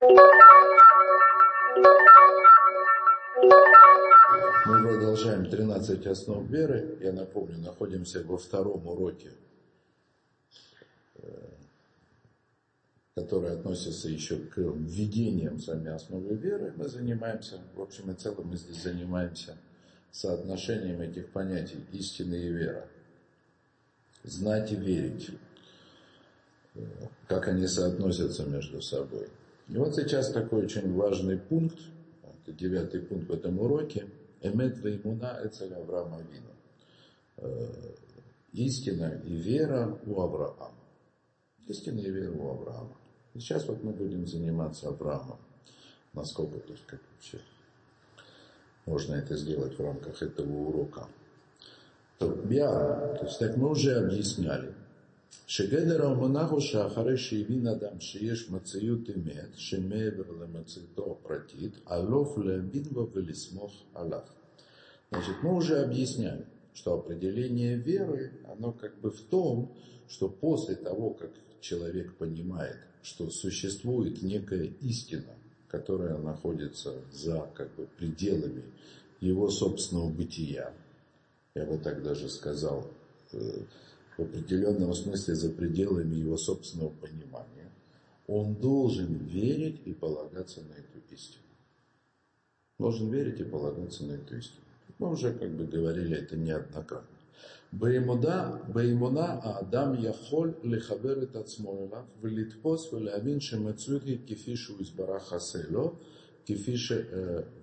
Мы продолжаем 13 основ веры. Я напомню, находимся во втором уроке, э, который относится еще к введениям сами основы веры. Мы занимаемся, в общем и целом, мы здесь занимаемся соотношением этих понятий истины и вера. Знать и верить. Э, как они соотносятся между собой. И вот сейчас такой очень важный пункт, это девятый пункт в этом уроке – Эмет веймуна эцель Авраама Вину. Э, истина и вера у Авраама. Истина и вера у Авраама. И сейчас вот мы будем заниматься Авраамом. Насколько, то есть, как вообще можно это сделать в рамках этого урока. То, я, то есть, так мы уже объясняли, שגדר האמונה הוא שאחרי שהבין אדם שיש מציאות אמת שמעבר למציאותו הפרטית, עלוף להאמין בו ולסמוך עליו. Значит, мы уже объясняли, что определение веры, оно как бы в том, что после того, как человек понимает, что существует некая истина, которая находится за как бы, пределами его собственного бытия, я бы так даже сказал, э, в определенном смысле за пределами его собственного понимания, он должен верить и полагаться на эту истину. Должен верить и полагаться на эту истину. Мы уже как бы говорили это неоднократно. באמונה האדם יכול לחבר את עצמו אליו ולתפוס ולהבין שמציאות היא כפי שהוא יסברך עשה לו, כפי ש...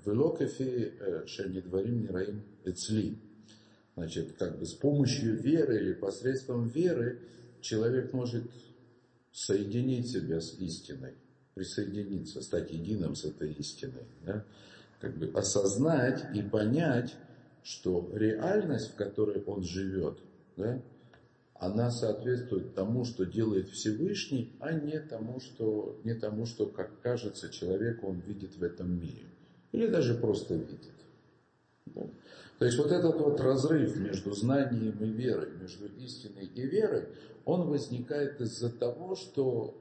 ולא כפי שהדברים נראים אצלי. Значит, как бы с помощью веры или посредством веры человек может соединить себя с истиной, присоединиться, стать единым с этой истиной. Да? Как бы осознать и понять, что реальность, в которой он живет, да, она соответствует тому, что делает Всевышний, а не тому, что, не тому, что, как кажется, человеку он видит в этом мире. Или даже просто видит. То есть вот этот вот разрыв между знанием и верой, между истиной и верой, он возникает из-за того, что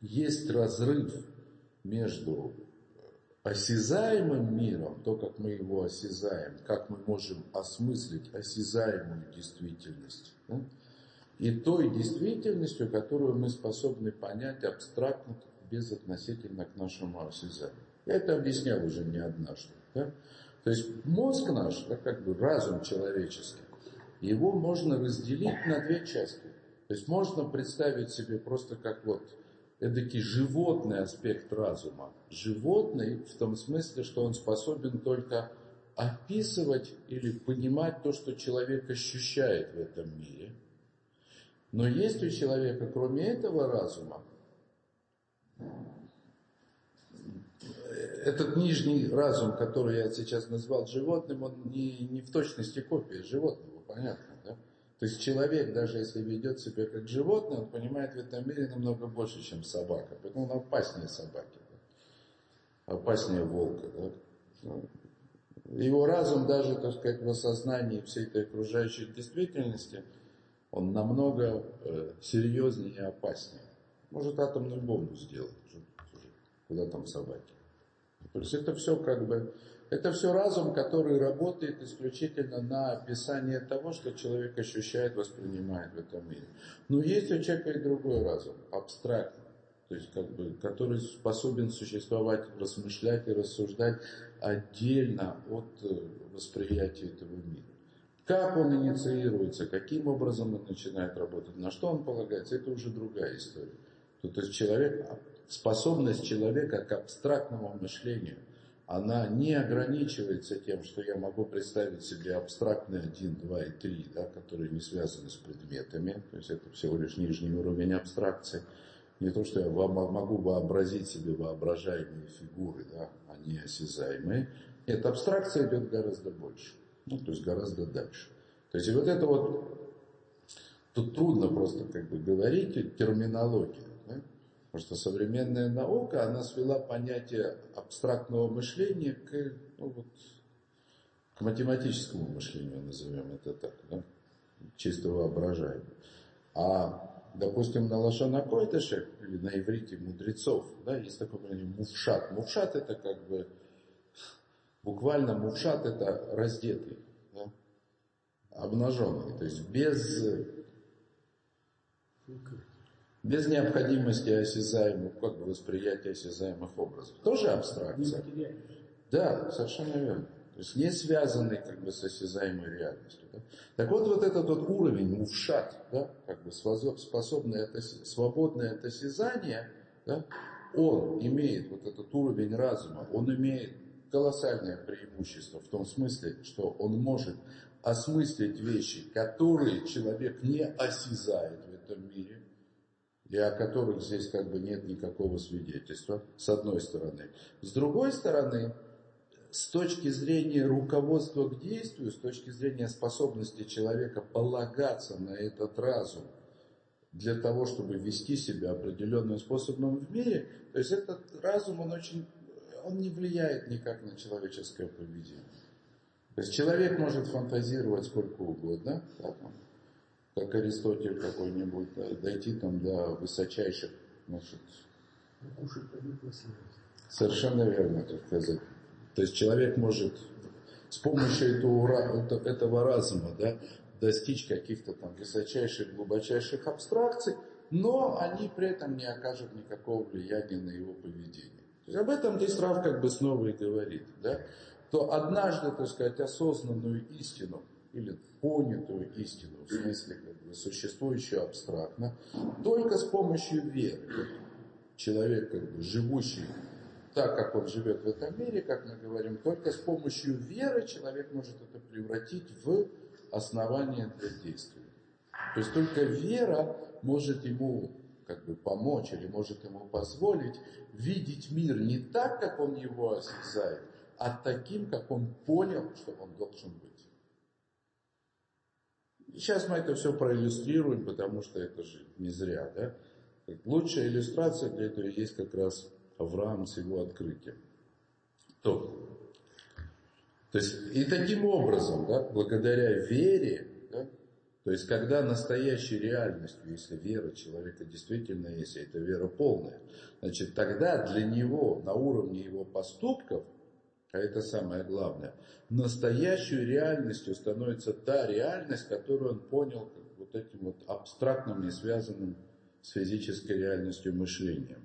есть разрыв между осязаемым миром, то, как мы его осязаем, как мы можем осмыслить осязаемую действительность, да, и той действительностью, которую мы способны понять абстрактно, безотносительно к нашему осязанию. Я это объяснял уже не однажды. Да? То есть мозг наш, да, как бы разум человеческий, его можно разделить на две части. То есть можно представить себе просто как вот эдакий животный аспект разума. Животный в том смысле, что он способен только описывать или понимать то, что человек ощущает в этом мире. Но есть у человека, кроме этого разума, этот нижний разум, который я сейчас назвал животным, он не, не в точности копия животного, понятно, да? То есть человек, даже если ведет себя как животное, он понимает в этом мире намного больше, чем собака. Поэтому он опаснее собаки, да? опаснее волка. Да? Его разум даже, так сказать, в осознании всей этой окружающей действительности, он намного э, серьезнее и опаснее. Может атомную бомбу сделать, куда там собаки. То есть это все как бы, это все разум, который работает исключительно на описание того, что человек ощущает, воспринимает в этом мире. Но есть у человека и другой разум, абстрактный, то есть как бы, который способен существовать, размышлять и рассуждать отдельно от э, восприятия этого мира. Как он инициируется, каким образом он начинает работать, на что он полагается, это уже другая история. То есть человек способность человека к абстрактному мышлению, она не ограничивается тем, что я могу представить себе абстрактный 1, 2 и 3, да, которые не связаны с предметами, то есть это всего лишь нижний уровень абстракции. Не то, что я могу вообразить себе воображаемые фигуры, да, они осязаемые. Нет, абстракция идет гораздо больше, ну, то есть гораздо дальше. То есть вот это вот, тут трудно просто как бы говорить, терминология. Потому что современная наука, она свела понятие абстрактного мышления к, ну, вот, к математическому мышлению, назовем это так, да? чисто воображаемому. А допустим, на Лошана Койдыше, или на иврите мудрецов, да, есть такое понятие мувшат. Мувшат это как бы, буквально мувшат это раздетый, да, обнаженный, то есть без, без необходимости осязаемых, как бы восприятия осязаемых образов. Тоже абстракция. Да, совершенно верно. То есть не связанный как бы с осязаемой реальностью. Да? Так вот, вот этот вот уровень мувшат, да, как бы способный от, свободное от осязания, да, он имеет вот этот уровень разума, он имеет колоссальное преимущество в том смысле, что он может осмыслить вещи, которые человек не осязает в этом мире, и о которых здесь как бы нет никакого свидетельства, с одной стороны. С другой стороны, с точки зрения руководства к действию, с точки зрения способности человека полагаться на этот разум для того, чтобы вести себя определенным способом в мире, то есть этот разум, он очень, он не влияет никак на человеческое поведение. То есть человек может фантазировать сколько угодно, там, как Аристотель какой-нибудь, да, дойти там до высочайших, значит, совершенно верно, так сказать, то есть человек может с помощью этого, этого разума да, достичь каких-то там высочайших, глубочайших абстракций, но они при этом не окажут никакого влияния на его поведение. То есть об этом здесь Рав как бы снова и говорит. Да? То однажды, так сказать, осознанную истину или понятую истину, в смысле как бы существующую абстрактно, только с помощью веры человек, как бы, живущий так, как он живет в этом мире, как мы говорим, только с помощью веры человек может это превратить в основание для действия. То есть только вера может ему как бы помочь или может ему позволить видеть мир не так, как он его осязает, а таким, как он понял, что он должен быть. Сейчас мы это все проиллюстрируем, потому что это же не зря, да? Лучшая иллюстрация для этого есть как раз Авраам с его открытием. То, то есть и таким образом, да, благодаря вере, да, то есть когда настоящей реальностью, если вера человека действительно есть, и это вера полная, значит тогда для него на уровне его поступков, а это самое главное, настоящей реальностью становится та реальность, которую он понял вот этим вот абстрактным, не связанным с физической реальностью мышлением.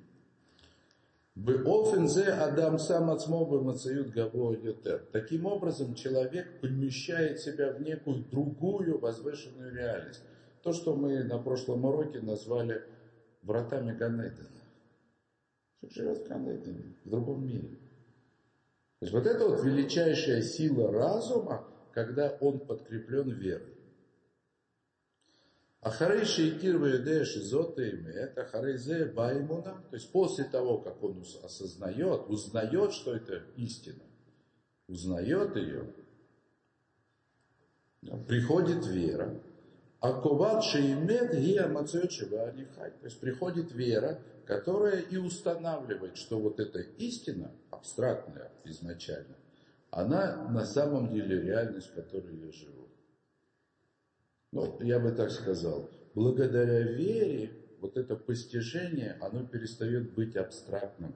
Беофензе Адам сам отсмобы мацают габо Таким образом, человек помещает себя в некую другую возвышенную реальность. То, что мы на прошлом уроке назвали вратами Ганедена. Человек живет в Ганедене, в другом мире. То есть вот это вот величайшая сила разума, когда он подкреплен верой. Ахарейши и Кирвеедеш изотаими, это Харейзе Баймуна, то есть после того, как он осознает, узнает, что это истина, узнает ее, приходит вера. А коват шеймет гия анихай. То есть приходит вера, которая и устанавливает, что вот эта истина, абстрактная изначально, она на самом деле реальность, в которой я живу. Ну, я бы так сказал, благодаря вере вот это постижение, оно перестает быть абстрактным.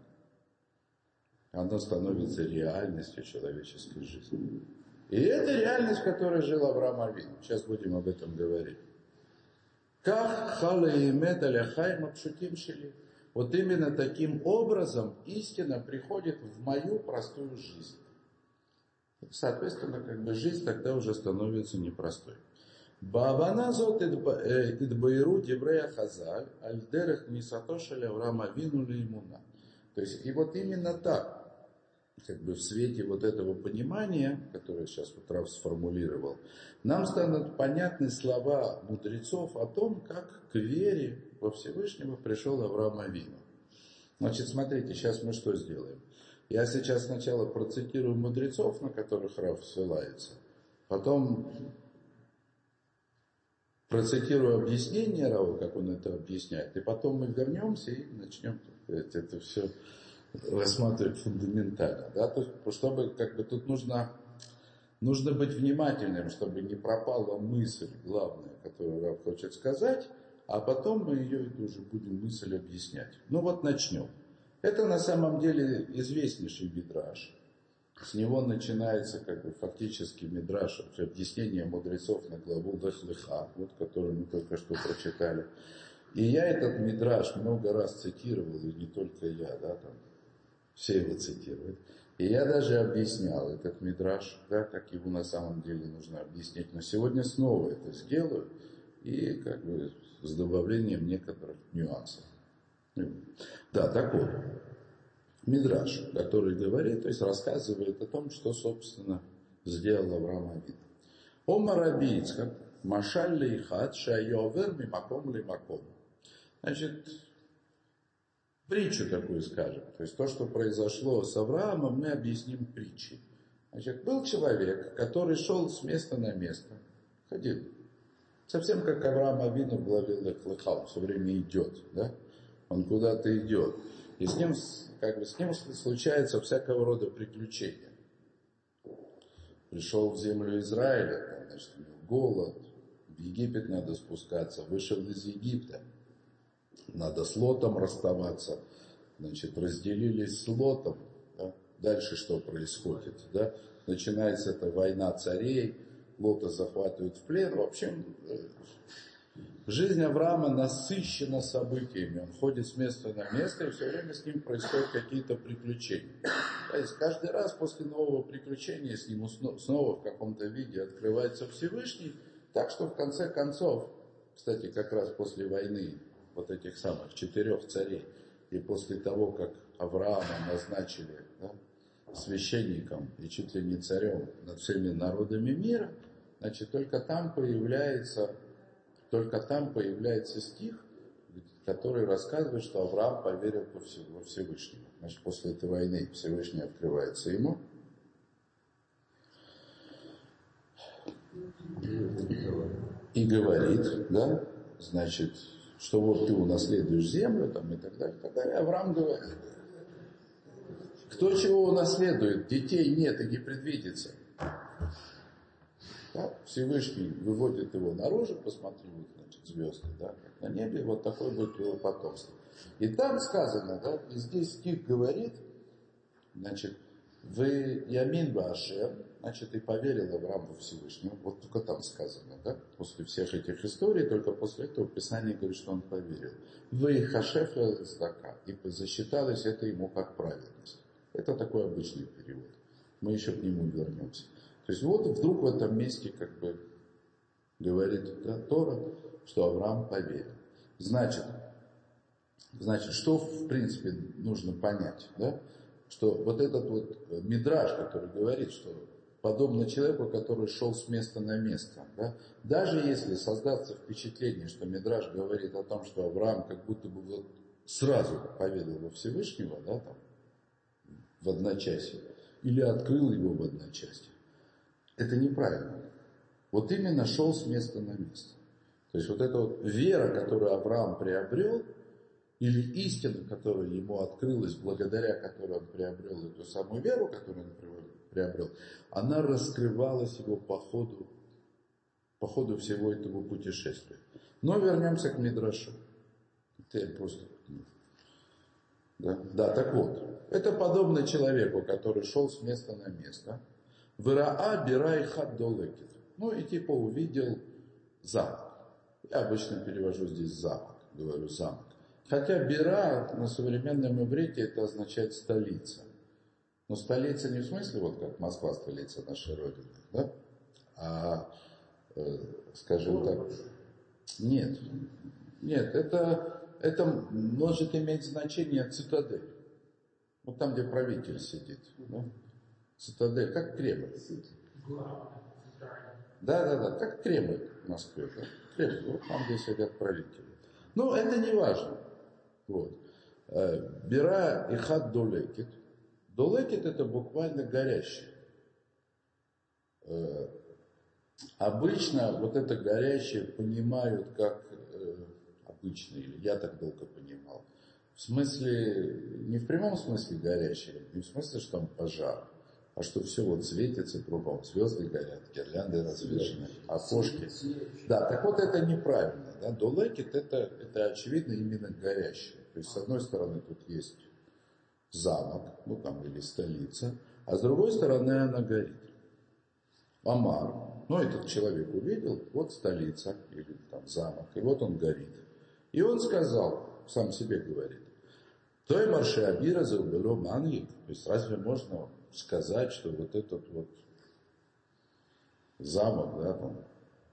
Оно становится реальностью человеческой жизни. И это реальность, в которой жил Авраам Авин. Сейчас будем об этом говорить. Как халаимет аляхайм обшутим шили. Вот именно таким образом истина приходит в мою простую жизнь. Соответственно, как бы жизнь тогда уже становится непростой. Бааваназо тидбаиру э, деврея хазаль, альдерех нисатошель аврама винули имуна. То есть, и вот именно так, как бы в свете вот этого понимания, которое сейчас утра сформулировал, нам станут понятны слова мудрецов о том, как к вере во Всевышнего пришел Авраам Авину. Значит, смотрите, сейчас мы что сделаем? Я сейчас сначала процитирую мудрецов, на которых Раф ссылается, потом процитирую объяснение Рау, как он это объясняет, и потом мы вернемся и начнем сказать, это все рассматривать фундаментально. Да? То есть, чтобы как бы тут нужно, нужно быть внимательным, чтобы не пропала мысль главная, которую Раб хочет сказать, а потом мы ее уже будем мысль объяснять. Ну вот начнем. Это на самом деле известнейший мидраж. С него начинается как бы фактически мидраж, объяснение мудрецов на главу Лехлыха, вот, который мы только что прочитали. И я этот мидраж много раз цитировал, и не только я, да, там, все его цитируют. И я даже объяснял этот мидраж, да, как его на самом деле нужно объяснить. Но сегодня снова это сделаю, и как бы с добавлением некоторых нюансов. Да, так вот. Мидраш, который говорит, то есть рассказывает о том, что, собственно, сделал Авраам Авин. Омар Абицхак, Машаль Лейхат, Шайовер, Мимаком Лимаком. Значит, притчу такую скажем. То есть то, что произошло с Авраамом, мы объясним притчей. Значит, был человек, который шел с места на место, ходил. Совсем как Авраам Авину в главе Лехлыха, все время идет, да? Он куда-то идет. И с ним, как бы, с ним случается всякого рода приключения. Пришел в землю Израиля, там, значит, у него голод, в Египет надо спускаться, вышел из Египта, надо с Лотом расставаться, значит, разделились с Лотом, да? дальше что происходит, да? начинается эта война царей, Лота захватывают в плен, в общем, э, Жизнь Авраама насыщена событиями. Он ходит с места на место, и все время с ним происходят какие-то приключения. То есть каждый раз после нового приключения с ним снова в каком-то виде открывается Всевышний, так что в конце концов, кстати, как раз после войны вот этих самых четырех царей, и после того, как Авраама назначили да, священником и чуть ли не царем над всеми народами мира, значит, только там появляется только там появляется стих, который рассказывает, что Авраам поверил во Всевышнего. Значит, после этой войны Всевышний открывается ему. И говорит, да, значит, что вот ты унаследуешь землю, там, и так далее, и так далее. Авраам говорит, кто чего унаследует, детей нет и не предвидится. Да? Всевышний выводит его наружу, посмотри, вот, значит, звезды, да, на небе, вот такой будет его потомство. И там сказано, да, и здесь стих говорит, значит, вы Ямин Башем, значит, и поверил Авраам во Всевышнего. Вот только там сказано, да, после всех этих историй, только после этого Писание говорит, что он поверил. Вы Хашефа Здака, и засчиталось это ему как праведность. Это такой обычный перевод. Мы еще к нему вернемся. То есть вот вдруг в этом месте как бы говорит Тора, что Авраам поверил. Значит, значит, что в принципе нужно понять, да? что вот этот вот мидраж, который говорит, что подобно человеку, который шел с места на место. Да? Даже если создаться впечатление, что Мидраж говорит о том, что Авраам как будто бы вот сразу поверил во Всевышнего, да, там, в одночасье, или открыл его в одночасье, это неправильно. Вот именно шел с места на место. То есть вот эта вот вера, которую Авраам приобрел, или истина, которая ему открылась, благодаря которой он приобрел эту самую веру, которую он приобрел, она раскрывалась его по ходу, по ходу всего этого путешествия. Но вернемся к Мидрашу. Это просто... Да? да, так вот. Это подобно человеку, который шел с места на место, Враа бирай хаддолекит. Ну и типа увидел замок. Я обычно перевожу здесь замок, говорю замок. Хотя Бира на современном иврите это означает столица. Но столица не в смысле вот как Москва столица нашей Родины, да? А, э, скажем так, нет, нет, это, это может иметь значение цитадель. Вот там, где правитель сидит. Да? Цитадель, как Кремль. Да, да, да, как Кремль в Москве. Да? Кремль, вот там, где сидят правители. Но это не важно. Вот. Э, Бира и хат долекит. Долекит это буквально горящий. Э, обычно вот это горящее понимают как э, обычно, или я так долго понимал. В смысле, не в прямом смысле горящее, не в смысле, что там пожар, а что все вот светится кругом, звезды горят, гирлянды развешены, окошки. Да, так вот это неправильно. Да? Долекит это, это очевидно именно горящее. То есть с одной стороны тут есть замок, ну там или столица, а с другой стороны она горит. Амар, ну этот человек увидел, вот столица или там замок, и вот он горит. И он сказал, сам себе говорит, той марше Абира заубело манги. То есть разве можно сказать, что вот этот вот замок, да, там,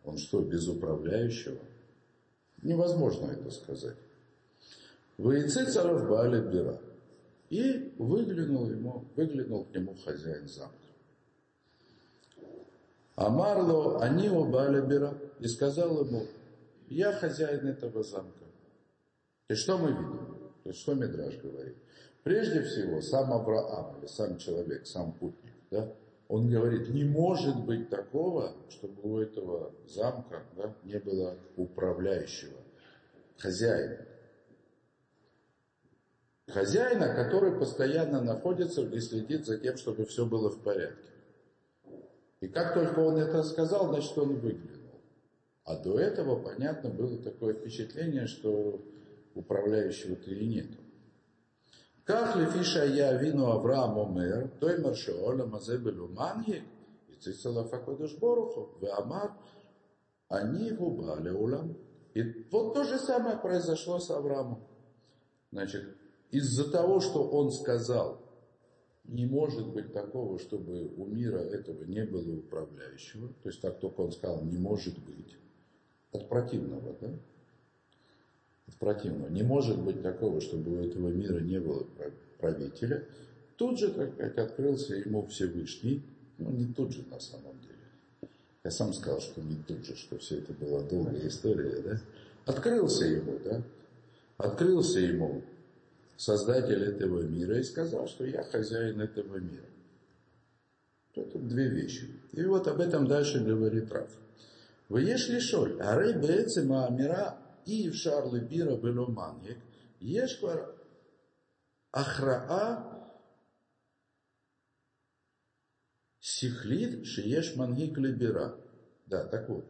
он что, без управляющего? Невозможно это сказать. Воицы царов Бааля Бира. И выглянул, ему, выглянул к нему хозяин замка. Амарло Анио Бааля Бира. И сказал ему, я хозяин этого замка. И что мы видим? То есть что Мидраш говорит? Прежде всего, сам Авраам, или сам человек, сам путник, да, он говорит, не может быть такого, чтобы у этого замка да, не было управляющего, хозяина. Хозяина, который постоянно находится и следит за тем, чтобы все было в порядке. И как только он это сказал, значит, он выглянул. А до этого, понятно, было такое впечатление, что управляющего-то и нету. כך לפי שהיה אבינו אברהם אומר, תאמר שהעולם הזה בלומנהיג, הציץ עליו הקדוש ברוך הוא, ואמר, אני הוא בעל העולם. И вот то же самое произошло с Авраамом. Значит, из-за того, что он сказал, не может быть такого, чтобы у мира этого не было управляющего, то есть так только он сказал, не может быть, от противного, да? От противного. Не может быть такого, чтобы у этого мира не было правителя. Тут же, так сказать, открылся ему Всевышний, ну не тут же на самом деле. Я сам сказал, что не тут же, что все это была долгая история, да? Открылся ему, да? Открылся ему создатель этого мира и сказал, что я хозяин этого мира. Это две вещи. И вот об этом дальше говорит Раф. Вы ешли шоль, а рей бецема мира אי אפשר לבירה ולא מנהיג, יש כבר הכרעה сихлит шиеш мангик либера. Да, так вот.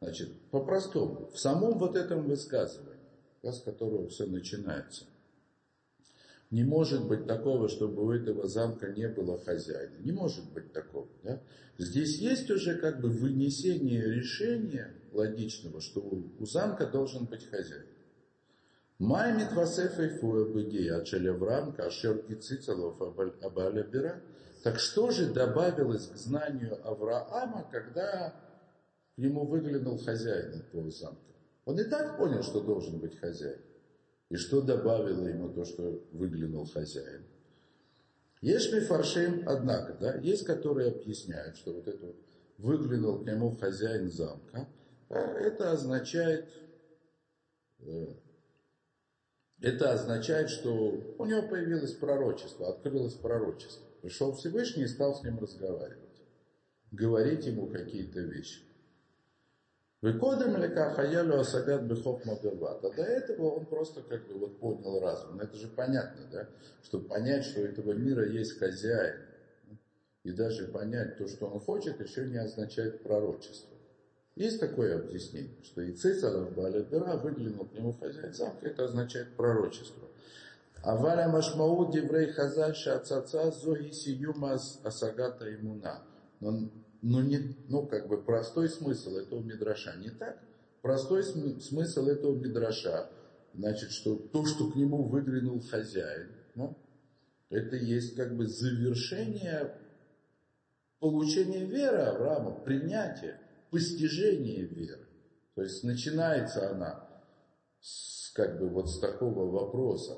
Значит, по-простому, в самом вот этом высказывании, с которого все начинается, не может быть такого, чтобы у этого замка не было хозяина. Не может быть такого. Да? Здесь есть уже как бы вынесение решения логичного, что у замка должен быть хозяин. Маймит васефа фуя быгей ачалеврам кашер гицицалов абаля бира. Так что же добавилось к знанию Авраама, когда к нему выглянул хозяин этого замка? Он и так понял, что должен быть хозяин. И что добавило ему то, что выглянул хозяин? Есть фаршим, однако, да, есть, которые объясняют, что вот это вот выглянул к нему хозяин замка, а это означает, э, это означает, что у него появилось пророчество, открылось пророчество. Пришел Всевышний и стал с ним разговаривать, говорить ему какие-то вещи. Выкодом лека хаялю асагат бехов маберват. А до этого он просто как бы вот поднял разум. Но это же понятно, да? Чтобы понять, что у этого мира есть хозяин. И даже понять то, что он хочет, еще не означает пророчество. Есть такое объяснение, что и Цицаров Балядера выглянул к нему хозяин замка, это означает пророчество. А валя машмау диврей хазаша отца зоги сиюмас асагата имуна. Но но не, ну, как бы простой смысл этого мидраша не так. Простой смысл этого мидраша, значит, что то, что к нему выглянул хозяин, ну, это есть как бы завершение получения веры Авраама, принятия, постижения веры. То есть начинается она с, как бы вот с такого вопроса,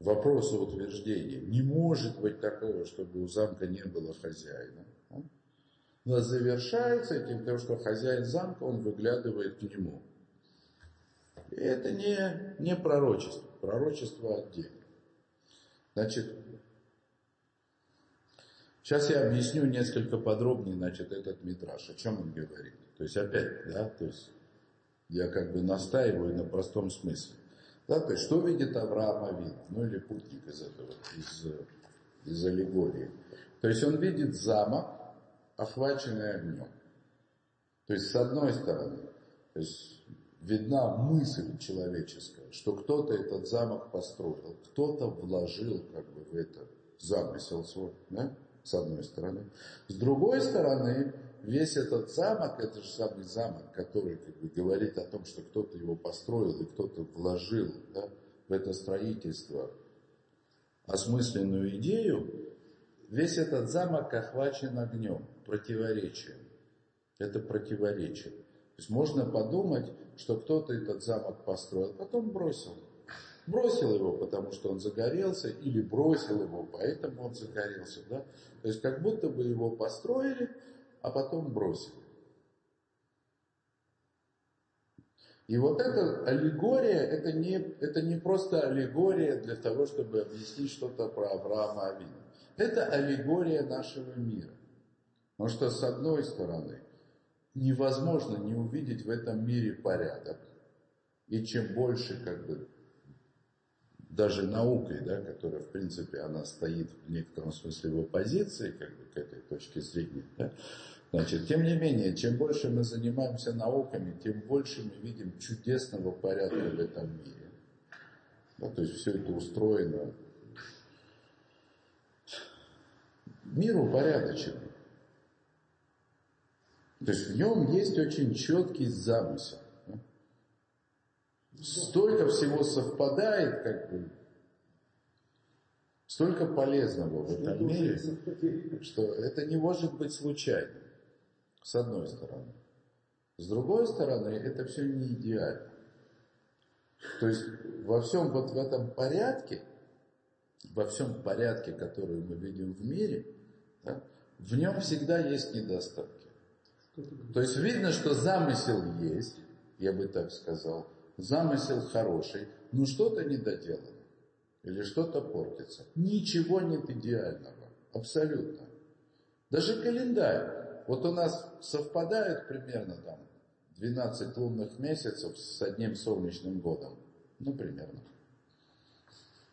вопроса утверждения. Не может быть такого, чтобы у замка не было хозяина. Но завершается этим тем, что хозяин замка, он выглядывает к нему. И это не, не пророчество, пророчество отдельно. Значит, сейчас я объясню несколько подробнее, значит, этот метраж, о чем он говорит. То есть опять, да, то есть я как бы настаиваю на простом смысле. Да, то есть что видит Авраам Авин, ну или путник из этого, из, из аллегории. То есть он видит замок, охваченный огнем. То есть с одной стороны, то есть видна мысль человеческая, что кто-то этот замок построил, кто-то вложил как бы в это замысел свой, да? с одной стороны. С другой стороны, весь этот замок, это же самый замок, который как бы, говорит о том, что кто-то его построил и кто-то вложил да, в это строительство осмысленную идею, Весь этот замок охвачен огнем, противоречием. Это противоречие. То есть можно подумать, что кто-то этот замок построил, потом бросил. Бросил его, потому что он загорелся, или бросил его, поэтому он загорелся. Да? То есть как будто бы его построили, а потом бросили. И вот эта аллегория, это не, это не просто аллегория для того, чтобы объяснить что-то про Авраама Авина. Это аллегория нашего мира. Потому что, с одной стороны, невозможно не увидеть в этом мире порядок. И чем больше, как бы, даже наукой, да, которая, в принципе, она стоит в некотором смысле в оппозиции, как бы, к этой точке зрения, да, значит, тем не менее, чем больше мы занимаемся науками, тем больше мы видим чудесного порядка в этом мире. Да, то есть все это устроено мир упорядоченный. То есть в нем есть очень четкий замысел. Столько всего совпадает, как бы, столько полезного в этом мире, что это не может быть случайным, с одной стороны. С другой стороны, это все не идеально. То есть во всем вот в этом порядке, во всем порядке, который мы видим в мире, да, в нем всегда есть недостатки. То есть видно, что замысел есть, я бы так сказал, замысел хороший, но что-то недоделано или что-то портится. Ничего нет идеального, абсолютно. Даже календарь. Вот у нас совпадают примерно там 12 лунных месяцев с одним солнечным годом. Ну, примерно.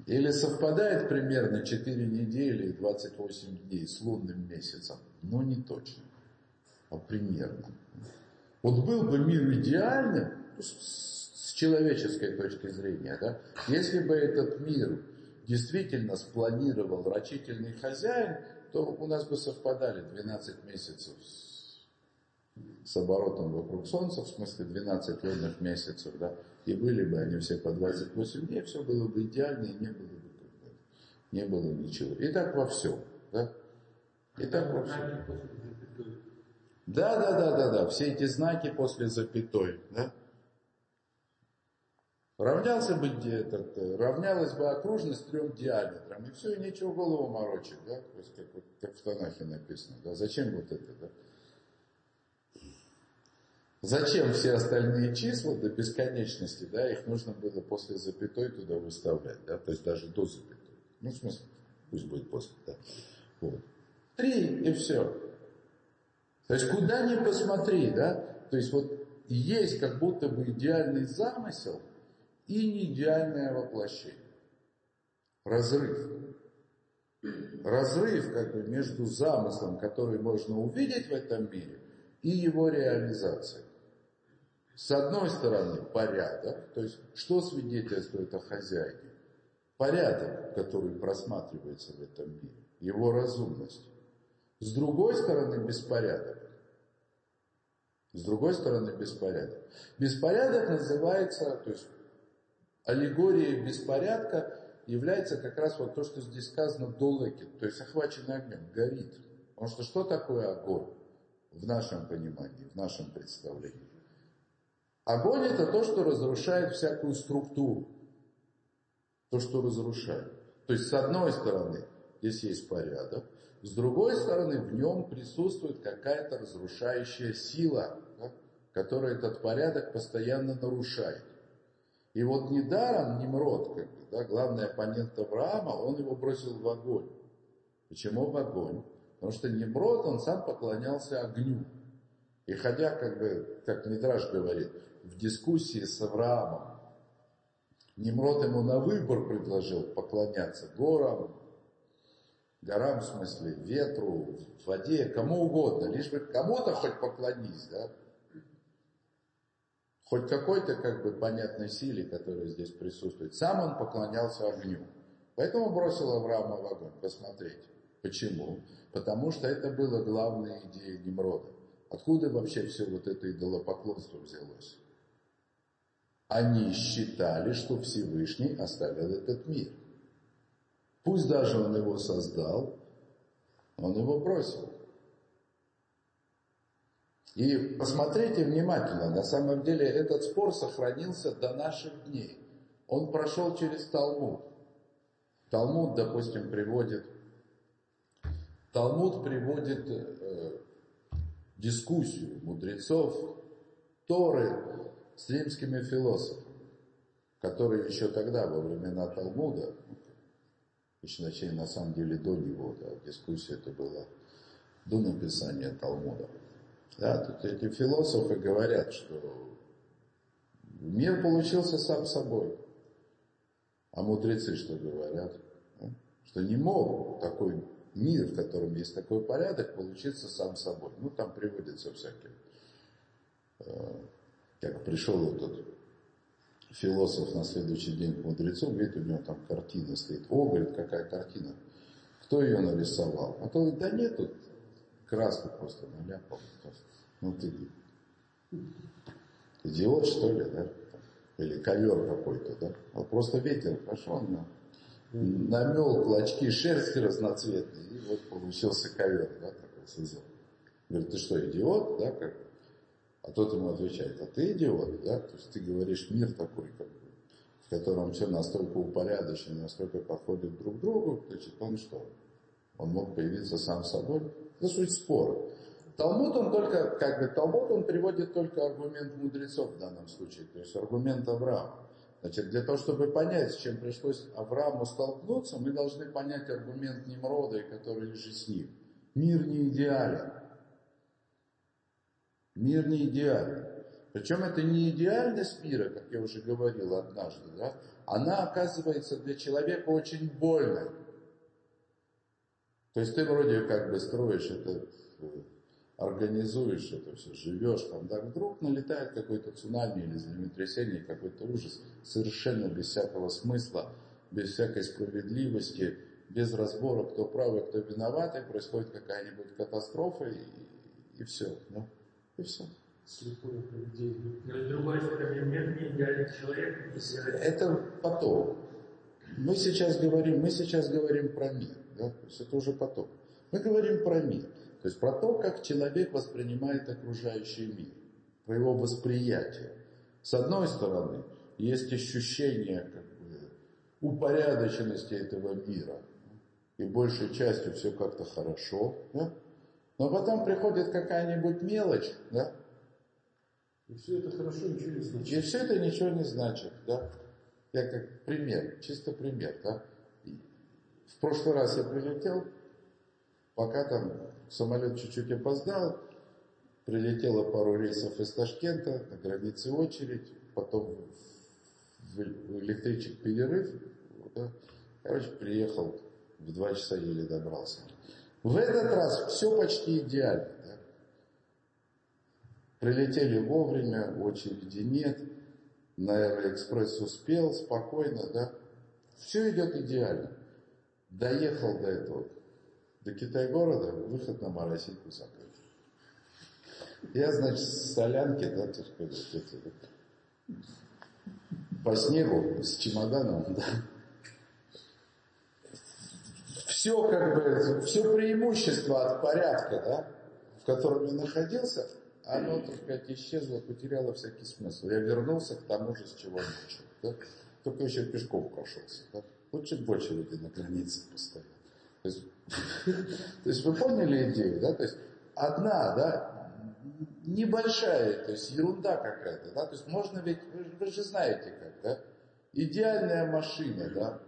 Или совпадает примерно 4 недели и 28 дней с лунным месяцем? Но не точно, а примерно. Вот был бы мир идеальным, с человеческой точки зрения, да, если бы этот мир действительно спланировал рачительный хозяин, то у нас бы совпадали 12 месяцев с, с оборотом вокруг Солнца, в смысле 12 лунных месяцев, да, и были бы они все по 28 дней, все было бы идеально, и не было бы, не было ничего. И так во всем, да? И так во всем. Да, да, да, да, да, все эти знаки после запятой, да? Равнялся бы этот, равнялась бы окружность трем диаметрам, и все, и нечего голову морочить, да, то есть как, как в Танахе написано, да, зачем вот это, да? Зачем все остальные числа до бесконечности, да, их нужно было после запятой туда выставлять, да, то есть даже до запятой. Ну, в смысле, пусть будет после, да. Вот. Три, и все. То есть, куда ни посмотри, да, то есть, вот есть как будто бы идеальный замысел и не идеальное воплощение. Разрыв. Разрыв как бы между замыслом, который можно увидеть в этом мире, и его реализацией. С одной стороны, порядок, то есть что свидетельствует о хозяине? Порядок, который просматривается в этом мире, его разумность. С другой стороны, беспорядок. С другой стороны, беспорядок. Беспорядок называется, то есть аллегорией беспорядка является как раз вот то, что здесь сказано долекит, то есть охваченный огнем, горит. Потому что что такое огонь в нашем понимании, в нашем представлении? Огонь это то, что разрушает всякую структуру. То, что разрушает. То есть, с одной стороны, здесь есть порядок, с другой стороны, в нем присутствует какая-то разрушающая сила, да, которая этот порядок постоянно нарушает. И вот недаром Немрод, как бы, да, главный оппонент Авраама, он его бросил в огонь. Почему в огонь? Потому что Немрод, он сам поклонялся огню. И ходя, как бы, как Мидраш говорит, в дискуссии с Авраамом, Немрод ему на выбор предложил поклоняться горам, горам в смысле, ветру, воде, кому угодно, лишь бы кому-то хоть поклонись, да? Хоть какой-то как бы понятной силе, которая здесь присутствует. Сам он поклонялся огню. Поэтому бросил Авраама в огонь. Посмотреть. Почему? Потому что это было главной идеей Немрода. Откуда вообще все вот это идолопоклонство взялось? Они считали, что Всевышний оставил этот мир. Пусть даже он его создал, он его бросил. И посмотрите внимательно, на самом деле этот спор сохранился до наших дней. Он прошел через Талмуд. Талмуд, допустим, приводит, Талмуд приводит э, дискуссию мудрецов Торы с римскими философами, которые еще тогда, во времена Талмуда, еще точнее, на самом деле до него, да, дискуссия это была до написания Талмуда. Да, тут эти философы говорят, что мир получился сам собой. А мудрецы что говорят? Что не мог такой мир, в котором есть такой порядок, получиться сам собой. Ну, там приводится всякие. Э, как пришел этот философ на следующий день к мудрецу, говорит, у него там картина стоит. О, говорит, какая картина. Кто ее нарисовал? А то говорит, да нет, тут краску просто наляпал. Ну ты идиот, что ли, да? Или ковер какой-то, да? А просто ветер пошел, на, намел клочки шерсти разноцветные, и вот получился ковер, да, такой сизон. Говорит, ты что, идиот, да, как? А тот ему отвечает, а ты идиот, да? То есть ты говоришь, мир такой, как бы, в котором все настолько упорядочено, настолько подходит друг к другу, значит, он что? Он мог появиться сам собой? Это суть спора. Талмуд он только, как бы, Талмуд он приводит только аргумент мудрецов в данном случае, то есть аргумент Авраама. Значит, для того, чтобы понять, с чем пришлось Аврааму столкнуться, мы должны понять аргумент Немрода, который лежит с ним. Мир не идеален. Мир не идеален. Причем это не идеальность мира, как я уже говорил однажды, да? она оказывается для человека очень больной. То есть ты вроде как бы строишь это, э, организуешь это все, живешь там, да, вдруг налетает какой-то цунами или землетрясение, какой-то ужас, совершенно без всякого смысла, без всякой справедливости, без разбора, кто правый, кто виноват, и происходит какая-нибудь катастрофа, и, и все. Ну, и все. Слепое поведение. Но с другой стороны, нет не идеальных человек. Это потом. Мы сейчас говорим, мы сейчас говорим про мир. Да? То есть это уже потом. Мы говорим про мир. То есть про то, как человек воспринимает окружающий мир. Про его восприятие. С одной стороны, есть ощущение как бы, упорядоченности этого мира. И большей частью все как-то хорошо. Да? Но потом приходит какая-нибудь мелочь, да? И все это хорошо ничего не значит. И все это ничего не значит, да? Я как пример, чисто пример, да? В прошлый раз я прилетел, пока там самолет чуть-чуть опоздал, прилетело пару рейсов из Ташкента, на границе очередь, потом в электричек перерыв, да? короче, приехал, в два часа еле добрался. В этот раз все почти идеально. Да? Прилетели вовремя, очереди нет, на Аэроэкспресс успел, спокойно, да. Все идет идеально. Доехал до этого, до Китай-города, выход на Моросейку закрыт. Я, значит, с солянки, да, так сказать, это, по снегу с чемоданом, да, все как бы, все преимущество от порядка, да, в котором я находился, оно, так сказать, исчезло, потеряло всякий смысл. Я вернулся к тому же, с чего начал. Да? Только еще пешком прошелся. Да? Лучше больше людей на границе постоял. То есть, то есть вы поняли идею, да? То есть одна, да, небольшая, то есть ерунда какая-то, да? То есть можно ведь, вы, вы же знаете как, да? Идеальная машина, да?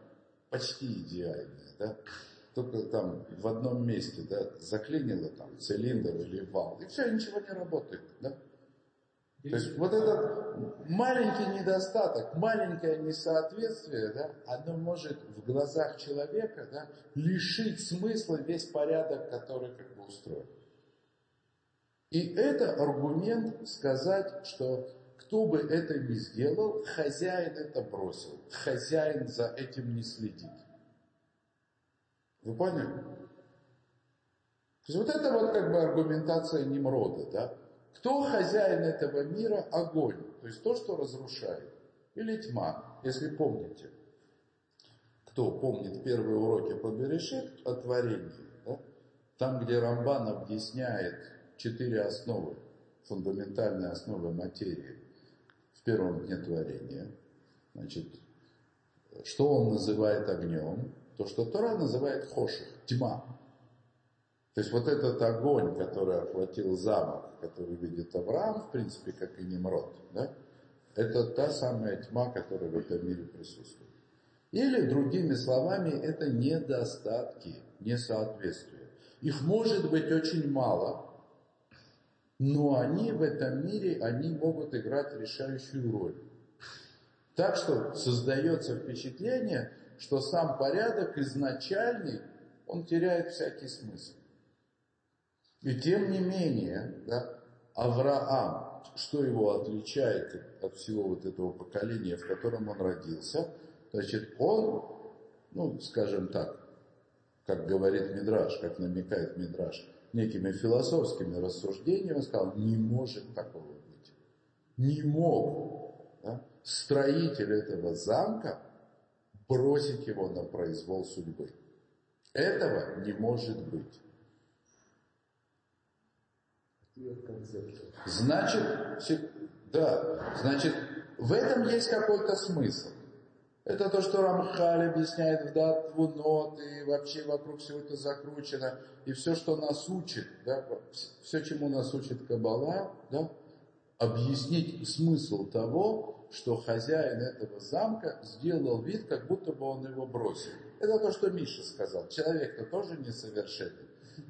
Почти идеальная, да? только там в одном месте, да, заклинило там цилиндр или вал, и все, ничего не работает, да. То есть вот этот маленький недостаток, маленькое несоответствие, да, оно может в глазах человека да, лишить смысла весь порядок, который как бы устроен. И это аргумент сказать, что кто бы это ни сделал, хозяин это бросил. Хозяин за этим не следит. Вы поняли? То есть вот это вот как бы аргументация Немрода, да? Кто хозяин этого мира? Огонь. То есть то, что разрушает. Или тьма, если помните. Кто помнит первые уроки по Берешит о творении, да? там, где Рамбан объясняет четыре основы, фундаментальные основы материи в первом дне творения. Значит, что он называет огнем? То, что Тора называет хоших, тьма. То есть вот этот огонь, который охватил замок, который видит Авраам, в принципе, как и Немрод, да, это та самая тьма, которая в этом мире присутствует. Или, другими словами, это недостатки, несоответствия. Их может быть очень мало, но они в этом мире, они могут играть решающую роль. Так что создается впечатление, что сам порядок изначальный, он теряет всякий смысл. И тем не менее, да, Авраам, что его отличает от всего вот этого поколения, в котором он родился, значит, он, ну, скажем так, как говорит Мидраш, как намекает Мидраш, некими философскими рассуждениями, сказал, не может такого быть. Не мог да, строитель этого замка бросить его на произвол судьбы. Этого не может быть. Значит, да, значит, в этом есть какой-то смысл. Это то, что Рамхаль объясняет в датву нот, и вообще вокруг всего это закручено. И все, что нас учит, да, все, чему нас учит Каббала, да, объяснить смысл того, что хозяин этого замка сделал вид, как будто бы он его бросил. Это то, что Миша сказал. Человек-то тоже несовершенен.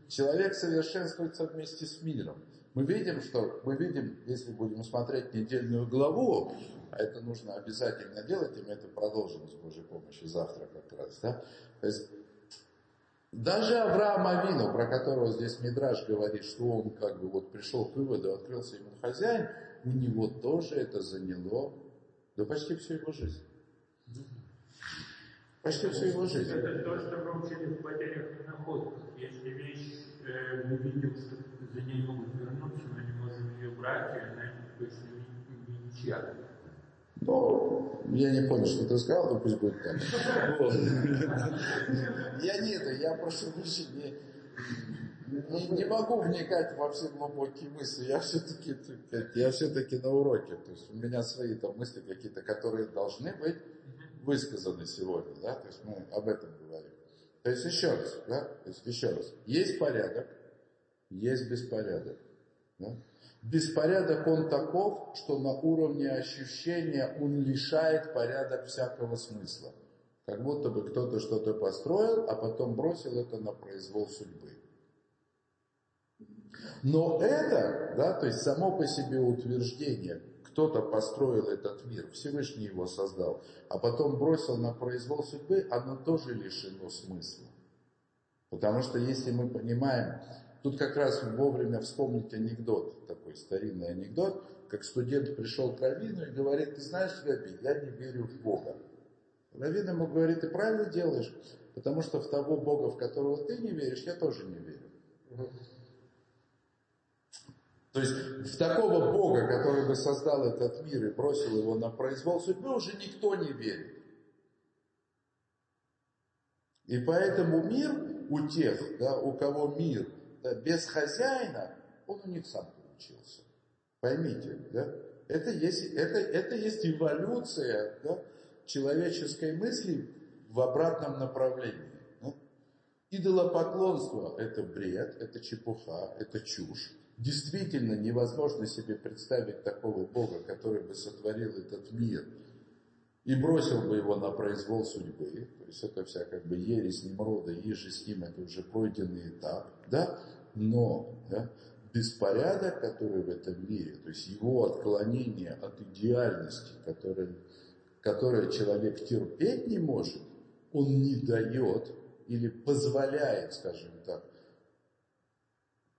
Человек совершенствуется вместе с миром. Мы видим, что мы видим, если будем смотреть недельную главу, а это нужно обязательно делать, и мы это продолжим с Божьей помощью завтра как раз. Да? То есть, даже Авраам Авину, про которого здесь Мидраж говорит, что он как бы вот пришел к выводу, открылся ему хозяин, у него тоже это заняло, да почти всю его жизнь. Почти всю его жизнь. Это то, что мы учили в потерях и находках. Если вещь э, мы видим, что за ней могут она не ничья. Ну, я не понял, что ты сказал, но пусть будет так. Я не это, я прошу прощения, не, не могу вникать во все глубокие мысли. Я все-таки я все-таки на уроке. То есть у меня свои там мысли какие-то, которые должны быть высказаны сегодня, да, то есть мы об этом говорим. То есть еще раз, да, то есть еще раз, есть порядок, есть беспорядок. Да? Беспорядок он таков, что на уровне ощущения он лишает порядок всякого смысла. Как будто бы кто-то что-то построил, а потом бросил это на произвол судьбы. Но это, да, то есть само по себе утверждение, кто-то построил этот мир, Всевышний его создал, а потом бросил на произвол судьбы, оно тоже лишено смысла. Потому что если мы понимаем, тут как раз вовремя вспомнить анекдот, такой старинный анекдот, как студент пришел к Равину и говорит, ты знаешь, Раби, я не верю в Бога. Равин ему говорит, ты правильно делаешь, потому что в того Бога, в которого ты не веришь, я тоже не верю. То есть в такого Бога, который бы создал этот мир и бросил его на произвол судьбы, уже никто не верит. И поэтому мир у тех, да, у кого мир да, без хозяина, он у них сам получился. Поймите, да? Это есть, это, это есть эволюция да, человеческой мысли в обратном направлении. Да? Идолопоклонство – это бред, это чепуха, это чушь. Действительно невозможно себе представить такого Бога, который бы сотворил этот мир и бросил бы его на произвол судьбы. То есть это вся как бы ересь Немрода, и же с ним это уже пройденный этап. Да? Но да, беспорядок, который в этом мире, то есть его отклонение от идеальности, которое, которое человек терпеть не может, он не дает или позволяет, скажем так,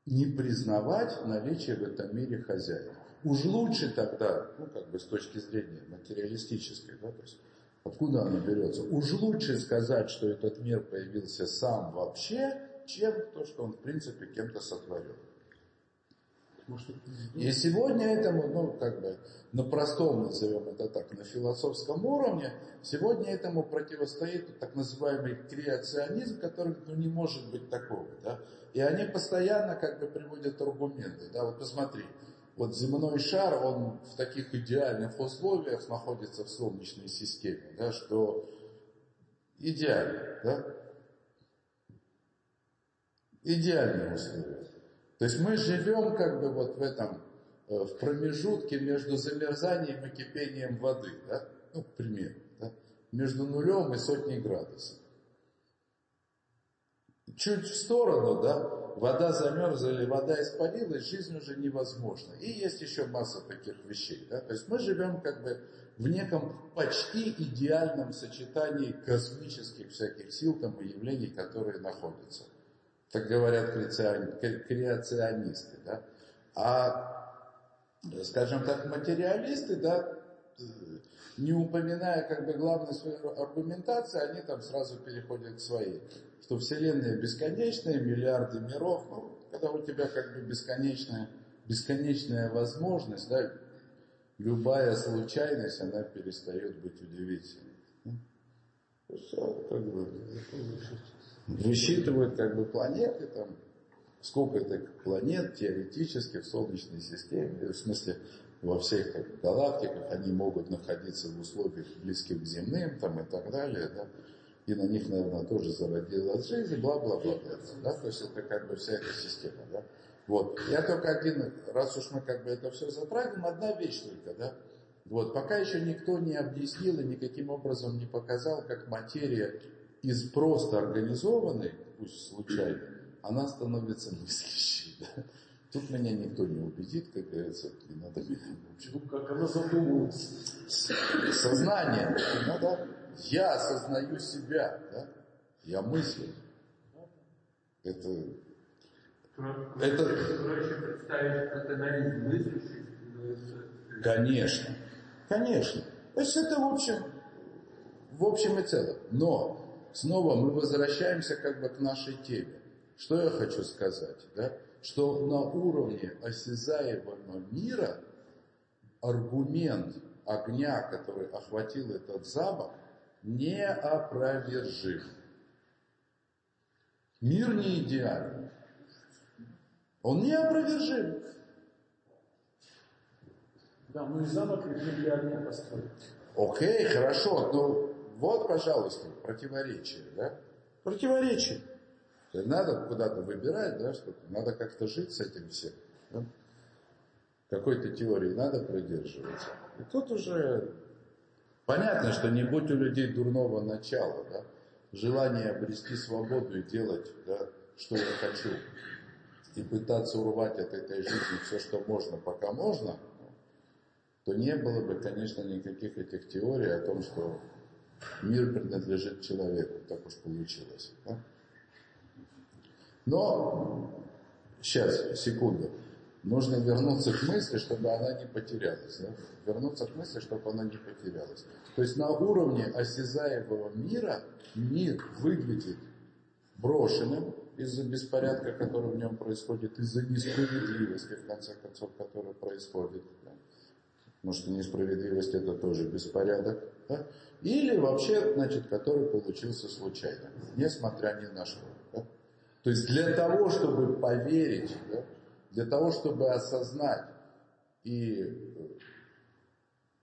не признавать наличие в этом мире хозяина. Уж лучше тогда, ну как бы с точки зрения материалистической, да, то есть откуда она берется, уж лучше сказать, что этот мир появился сам вообще, чем то, что он в принципе кем-то сотворил. И сегодня этому, ну, как бы, на простом, назовем это так, на философском уровне, сегодня этому противостоит так называемый креационизм, который, ну, не может быть такого, да. И они постоянно, как бы, приводят аргументы, да, вот посмотри, вот земной шар, он в таких идеальных условиях находится в Солнечной системе, да, что идеально, да, идеальные условия. То есть мы живем как бы вот в этом, э, в промежутке между замерзанием и кипением воды, да? ну, к примеру, да? между нулем и сотней градусов. Чуть в сторону, да, вода замерзла или вода испарилась, жизнь уже невозможна. И есть еще масса таких вещей. Да? То есть мы живем как бы в неком почти идеальном сочетании космических всяких сил там, и явлений, которые находятся. Так говорят креационисты. Да? А, скажем так, материалисты, да, не упоминая как бы главной своей аргументации, они там сразу переходят к своей. Что Вселенная бесконечная, миллиарды миров, ну, когда у тебя как бы бесконечная, бесконечная возможность, да, любая случайность, она перестает быть удивительной. Все, как бы, высчитывают как бы планеты, там, сколько это планет теоретически в Солнечной системе, в смысле во всех как, галактиках они могут находиться в условиях близких к земным там, и так далее, да, и на них, наверное, тоже зародилась жизнь, бла-бла-бла, да, то есть это как бы вся эта система, да. Вот, я только один, раз уж мы как бы это все затрагиваем, одна вещь только, да, вот, пока еще никто не объяснил и никаким образом не показал, как материя из просто организованной, пусть случайно, она становится мыслящей. Да? Тут меня никто не убедит, как говорится, не надо. Ну, как она задумывается. Сознание. Надо, я осознаю себя, да? я мыслю. Это... Это... Проще представить анализ мыслящих. Конечно. Конечно. То есть это в общем, в общем и целом. Но снова мы возвращаемся как бы к нашей теме. Что я хочу сказать? Да? Что на уровне осязаемого мира аргумент огня, который охватил этот запах, неопровержим. Мир не идеален. Он неопровержим. Да, ну и замок для огня построить. Окей, хорошо, но вот, пожалуйста, противоречие, да? Противоречие. Надо куда-то выбирать, да, что-то. Надо как-то жить с этим всем. Да? Какой-то теории надо придерживаться. И тут уже понятно, что не будь у людей дурного начала, да, желание обрести свободу и делать, да, что я хочу, и пытаться урвать от этой жизни все, что можно, пока можно, то не было бы, конечно, никаких этих теорий о том, что Мир принадлежит человеку, так уж получилось. Да? Но, сейчас, секунду, нужно вернуться к мысли, чтобы она не потерялась. Да? Вернуться к мысли, чтобы она не потерялась. То есть на уровне осязаемого мира мир выглядит брошенным из-за беспорядка, который в нем происходит, из-за несправедливости, в конце концов, которая происходит. Да? Что несправедливость это тоже беспорядок. Да? Или вообще, значит, который получился случайно, несмотря ни на что. Да? То есть для того, чтобы поверить, да, для того, чтобы осознать, и э,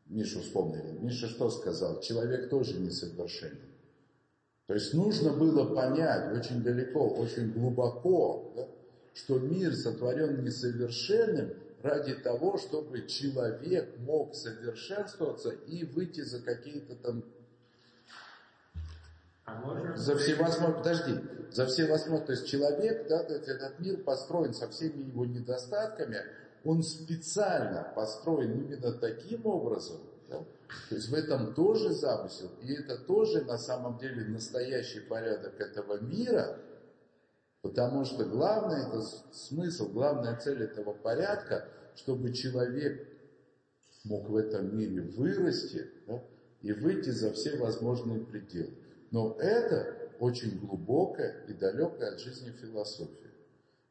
Мишу вспомнили, Миша что сказал? Человек тоже несовершенен. То есть нужно было понять очень далеко, очень глубоко, да, что мир сотворен несовершенным ради того, чтобы человек мог совершенствоваться и выйти за какие-то там А. За всевозможные, подожди, за всевозможные, то есть человек, да, этот мир построен со всеми его недостатками, он специально построен именно таким образом, да? то есть в этом тоже замысел, и это тоже на самом деле настоящий порядок этого мира, потому что главный это смысл, главная цель этого порядка, чтобы человек мог в этом мире вырасти да, и выйти за все возможные пределы. Но это очень глубокая и далекая от жизни философия.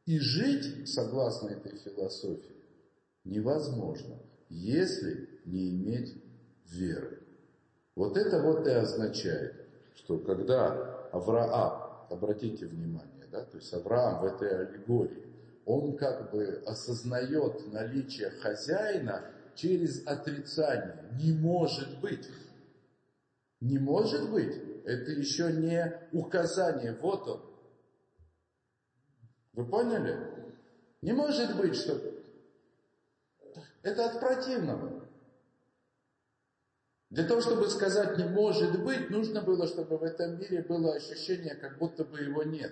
И жить согласно этой философии невозможно, если не иметь веры. Вот это вот и означает, что когда Авраам, обратите внимание, да, то есть Авраам в этой аллегории, он как бы осознает наличие хозяина через отрицание. Не может быть. Не может быть. Это еще не указание. Вот он. Вы поняли? Не может быть, что... Это от противного. Для того, чтобы сказать «не может быть», нужно было, чтобы в этом мире было ощущение, как будто бы его нет.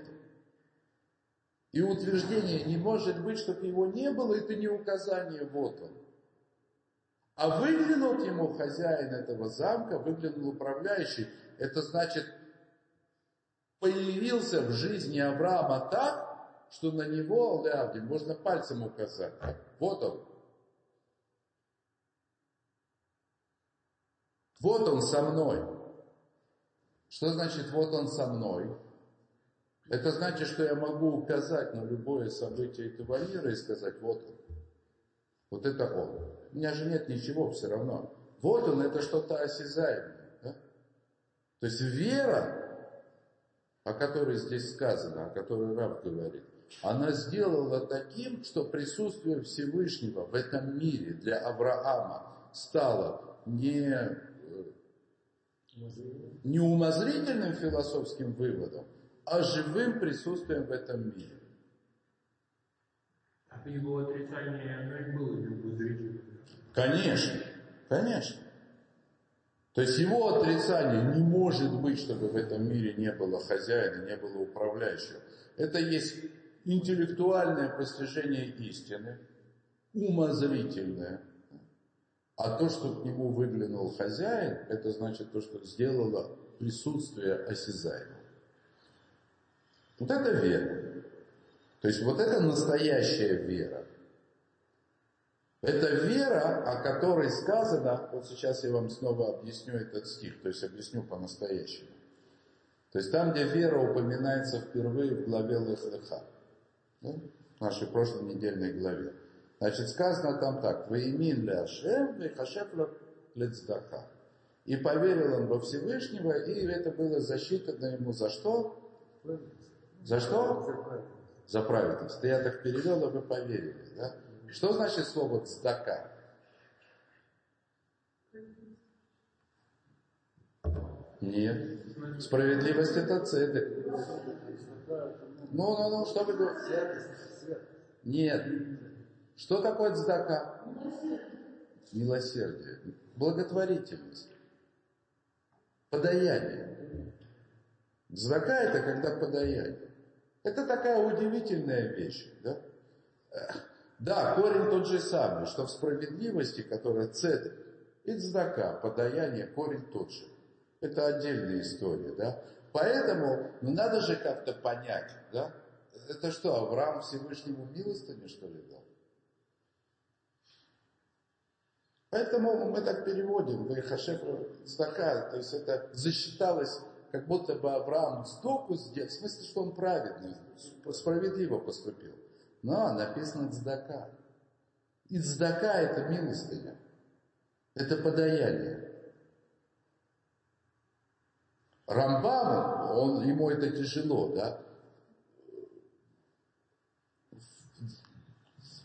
И утверждение «не может быть», чтобы его не было, это не указание «вот он». А выглянул ему хозяин этого замка, выглянул управляющий, это значит, появился в жизни Авраама так, что на него, Леавдин, можно пальцем указать. Вот он. Вот он со мной. Что значит вот он со мной? Это значит, что я могу указать на любое событие этого мира и сказать, вот он. Вот это он. У меня же нет ничего все равно. Вот он, это что-то осязаемое. Да? То есть вера, о которой здесь сказано, о которой Раб говорит, она сделала таким, что присутствие Всевышнего в этом мире для Авраама стало не, не умозрительным философским выводом, а живым присутствием в этом мире. А его отрицание, оно и было неумозрительным. Конечно, конечно. То есть его отрицание не может быть, чтобы в этом мире не было хозяина, не было управляющего. Это есть интеллектуальное постижение истины, умозрительное. А то, что к нему выглянул хозяин, это значит то, что сделало присутствие осязаемого. Вот это вера. То есть вот это настоящая вера. Это вера, о которой сказано, вот сейчас я вам снова объясню этот стих, то есть объясню по-настоящему. То есть там, где вера упоминается впервые в главе Лехлеха, да? в нашей прошлой недельной главе. Значит, сказано там так, «Ваимин ле Ашем, вехашев лецдака». И поверил он во Всевышнего, и это было засчитано ему за что? За что? За праведность. Я так перевел, а вы поверили, да? Что значит слово «цдака»? Нет. Справедливость это цедек. Ну, ну, ну, что вы говорите? Нет. Что такое цдака? Милосердие. Благотворительность. Подаяние. Цдака это когда подаяние. Это такая удивительная вещь, да? Да, корень тот же самый, что в справедливости, которая цедек, и цдака, подаяние, корень тот же. Это отдельная история, да? Поэтому, ну надо же как-то понять, да? Это что, Авраам Всевышнему милостыню, что ли, дал? Поэтому мы так переводим, Вайхашеф Цдака, то есть это засчиталось, как будто бы Авраам сдоку сделал, в смысле, что он праведный, справедливо поступил. Но написано цдака. И цдака это милостыня. Это подаяние. Рамбам, он, ему это тяжело, да?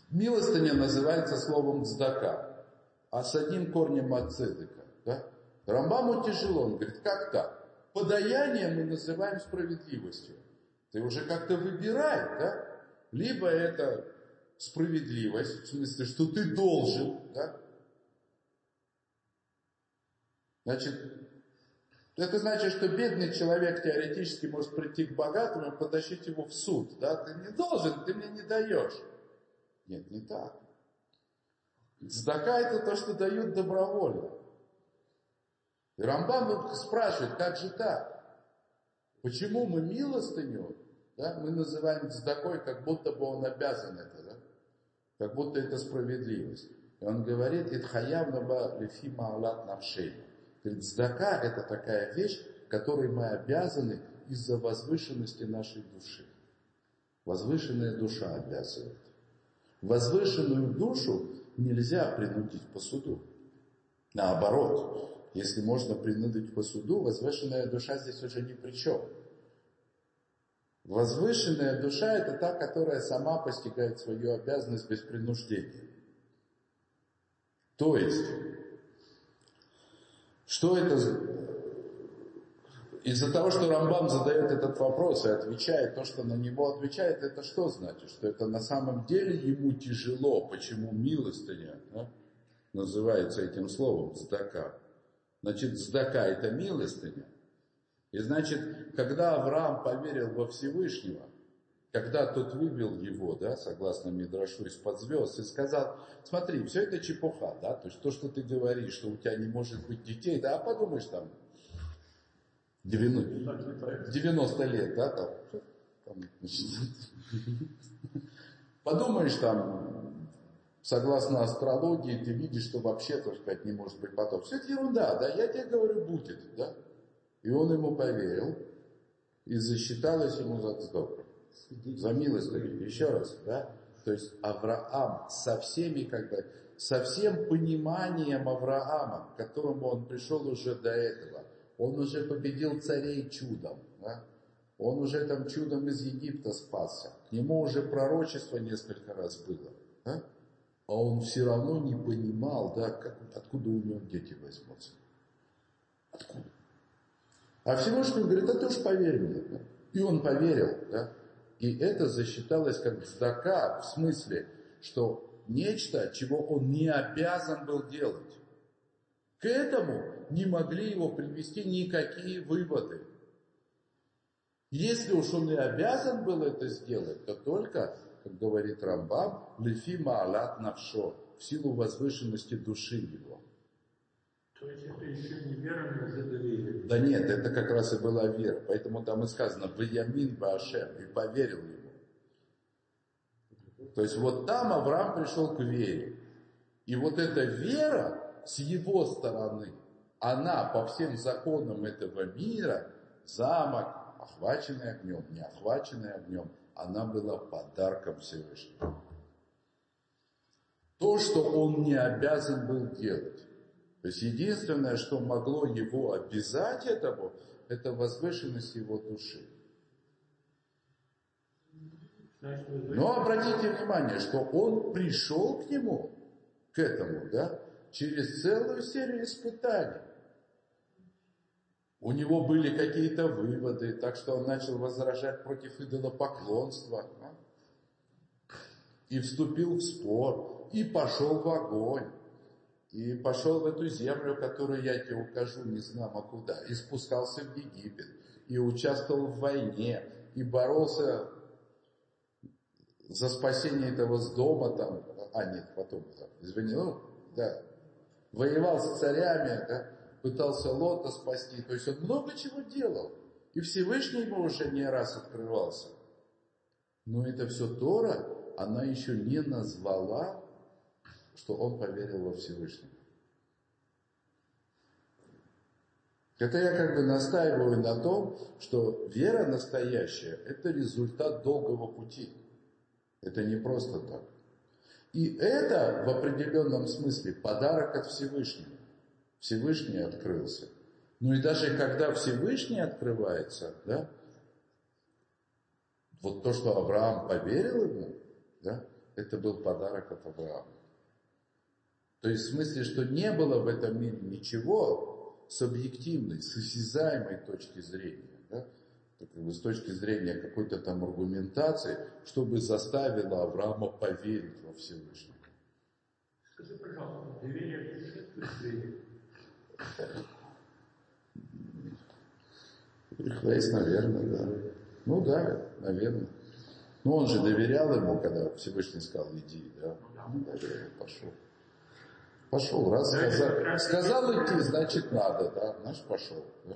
Милостыня называется словом цдака, а с одним корнем от да? Рамбаму тяжело, он говорит, как так? Подаяние мы называем справедливостью. Ты уже как-то выбирай, да? Либо это справедливость, в смысле, что ты должен, да? Значит, Это значит, что бедный человек теоретически может прийти к богатому и потащить его в суд. Да? Ты не должен, ты мне не даешь. Нет, не так. Цдака это то, что дают добровольно. И Рамбам спрашивает, как же так? Почему мы милостыню, да, мы называем цдакой, как будто бы он обязан это, да? как будто это справедливость. И он говорит, «Итхаявна ба лифи маалат навшей». Говорит, цдака – это такая вещь, которой мы обязаны из-за возвышенности нашей души. Возвышенная душа обязывает. Возвышенную душу нельзя принудить по суду. Наоборот, если можно принудить по суду, возвышенная душа здесь уже ни при чем. Возвышенная душа – это та, которая сама постигает свою обязанность без принуждения. То есть, что это из-за того, что Рамбам задает этот вопрос и отвечает то, что на него отвечает, это что значит? Что это на самом деле ему тяжело. Почему милостыня да, называется этим словом «здака»? Значит, «здака» – это милостыня. И значит, когда Авраам поверил во Всевышнего, когда тот вывел его, да, согласно Мидрашу, из-под звезд, и сказал, смотри, все это чепуха, да, то есть то, что ты говоришь, что у тебя не может быть детей, да, а подумаешь там, 90, 90 лет, да, там, там подумаешь там, согласно астрологии, ты видишь, что вообще, так сказать, не может быть потом. Все это ерунда, да, я тебе говорю, будет, да. И он ему поверил, и засчиталось ему за добро. За милость, еще раз, да. То есть Авраам со всеми, как бы, со всем пониманием Авраама, к которому он пришел уже до этого – он уже победил царей чудом. Да? Он уже там чудом из Египта спасся. К нему уже пророчество несколько раз было. Да? А он все равно не понимал, да, как, откуда у него дети возьмутся. Откуда? А Всевышний говорит, а ты уж поверь мне. Да? И он поверил. Да? И это засчиталось как здака, в смысле, что нечто, чего он не обязан был делать. К этому не могли его привести никакие выводы. Если уж он и обязан был это сделать, то только, как говорит Рамбам, лифи маалат навшо, в силу возвышенности души его. То есть это еще не вера, но уже доверие. Да нет, это как раз и была вера. Поэтому там и сказано, «Ваямин Баашем», и поверил ему. То есть вот там Авраам пришел к вере. И вот эта вера, с его стороны, она по всем законам этого мира, замок, охваченный огнем, не охваченный огнем, она была подарком Всевышнего. То, что он не обязан был делать. То есть единственное, что могло его обязать этому, это возвышенность его души. Но обратите внимание, что он пришел к нему, к этому, да, через целую серию испытаний. У него были какие-то выводы, так что он начал возражать против идолопоклонства. Да? И вступил в спор, и пошел в огонь, и пошел в эту землю, которую я тебе укажу, не знамо куда, и спускался в Египет, и участвовал в войне, и боролся за спасение этого с дома там, а нет, потом, извини, ну, да, воевал с царями, да, пытался Лота спасти. То есть он много чего делал. И Всевышний ему уже не раз открывался. Но это все Тора, она еще не назвала, что он поверил во Всевышнего. Это я как бы настаиваю на том, что вера настоящая – это результат долгого пути. Это не просто так. И это в определенном смысле подарок от Всевышнего. Всевышний открылся. Ну и даже когда Всевышний открывается, да, вот то, что Авраам поверил ему, да, это был подарок от Авраама. То есть в смысле, что не было в этом мире ничего с объективной, с осязаемой точки зрения. Да? с точки зрения какой-то там аргументации, чтобы заставило Авраама поверить во Всевышнего. Скажи, пожалуйста, доверие путешествует Хрейс, наверное, да. Ну да, наверное. Ну он же доверял ему, когда Всевышний сказал, иди, да. Ну, доверял, пошел. Пошел, раз сказал, сказал идти, значит надо, да, значит пошел. Да?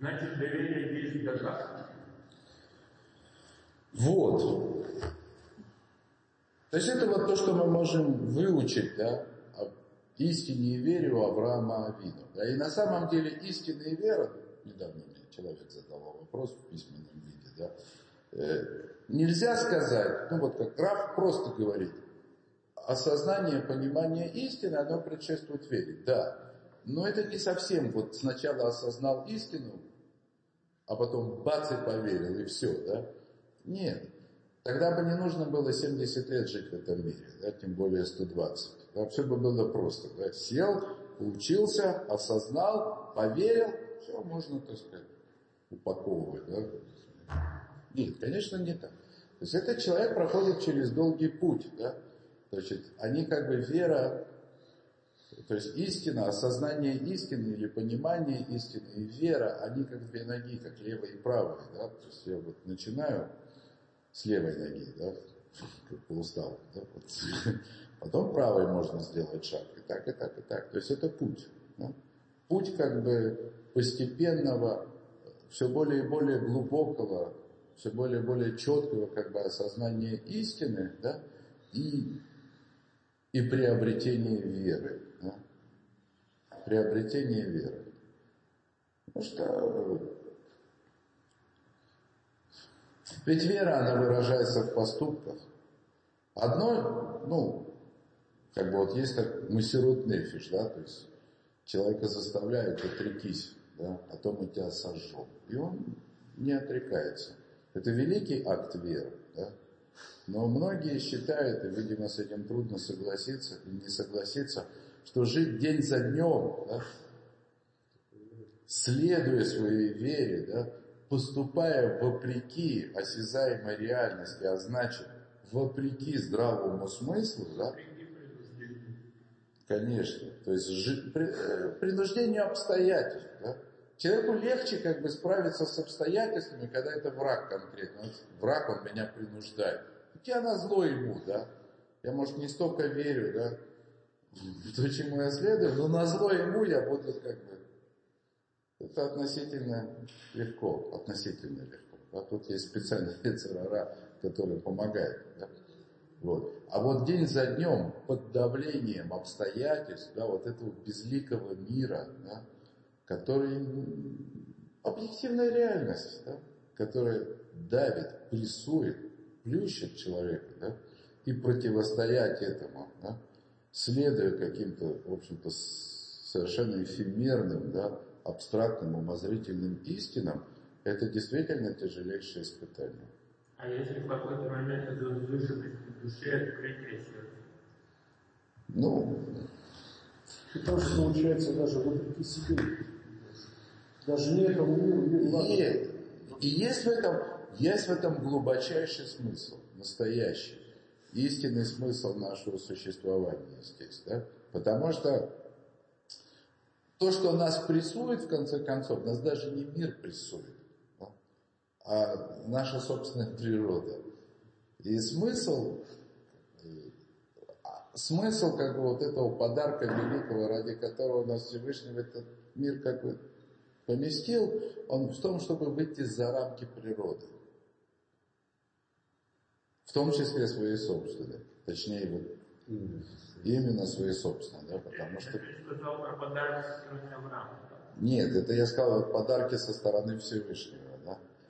Значит, доверие есть доказ. Вот. То есть это вот то, что мы можем выучить, да, истине и вере у Авраама Авину. Да, и на самом деле истина и вера, недавно мне человек задал вопрос в письменном виде, да, э, нельзя сказать, ну вот как Раф просто говорит, осознание, понимание истины, оно предшествует вере, да. Но это не совсем, вот сначала осознал истину, а потом бац и поверил, и все, да. Нет. Тогда бы не нужно было 70 лет жить в этом мире, да, тем более 120. Да, все бы было просто. Да. Сел, учился, осознал, поверил, все можно, так сказать, упаковывать. Да. Нет, конечно, не так. То есть этот человек проходит через долгий путь. Да. Значит, они как бы вера, то есть истина, осознание истины или понимание истины и вера, они как две ноги, как левая и правая. Да? То есть я вот начинаю с левой ноги, да, как полустал, да, вот. Потом правой можно сделать шаг, и так, и так, и так. То есть это путь. Да? Путь как бы постепенного, все более и более глубокого, все более и более четкого как бы осознания истины, да, и, и приобретения веры. Да? Приобретение веры. Потому что ведь вера, она выражается в поступках. Одно, ну, как бы вот есть так мессирут нефиш, да, то есть человека заставляют отрекись, да, а то мы тебя сожжем. И он не отрекается. Это великий акт веры, да. Но многие считают, и, видимо, с этим трудно согласиться и не согласиться, что жить день за днем, да, следуя своей вере, да, поступая вопреки осязаемой реальности, а значит, вопреки здравому смыслу, да? Конечно. То есть жи, э, принуждению обстоятельств, да? Человеку легче как бы справиться с обстоятельствами, когда это враг конкретно. Враг, он меня принуждает. Я на зло ему, да? Я, может, не столько верю, да, в то, чему я следую, но на зло ему я буду как бы это относительно легко, относительно легко. А тут есть специальный церара, который помогает. Да? Вот. А вот день за днем под давлением обстоятельств, да, вот этого безликого мира, да, который объективная реальность, да, которая давит, прессует, плющит человека, да, и противостоять этому, да, следуя каким-то, в общем-то, совершенно эфемерным, да, абстрактным, умозрительным истинам, это действительно тяжелейшее испытание. А если в какой-то момент это возвышенность в душе, открытие сердца? Ну, Потому что получается даже вопреки себе. Даже не этому миру, не благо. Нет. И есть в этом, есть в этом глубочайший смысл, настоящий, истинный смысл нашего существования здесь, да? Потому что то, что нас прессует, в конце концов, нас даже не мир прессует? А наша собственная природа. И смысл, смысл как бы вот этого подарка великого, ради которого нас Всевышний в этот мир как бы поместил, он в том, чтобы выйти за рамки природы. В том числе своей собственной. Точнее, вот Именно свои собственные, да, потому что... Ты сказал про подарки со стороны Авраама. Нет, это я сказал подарки со стороны Всевышнего, да. А со стороны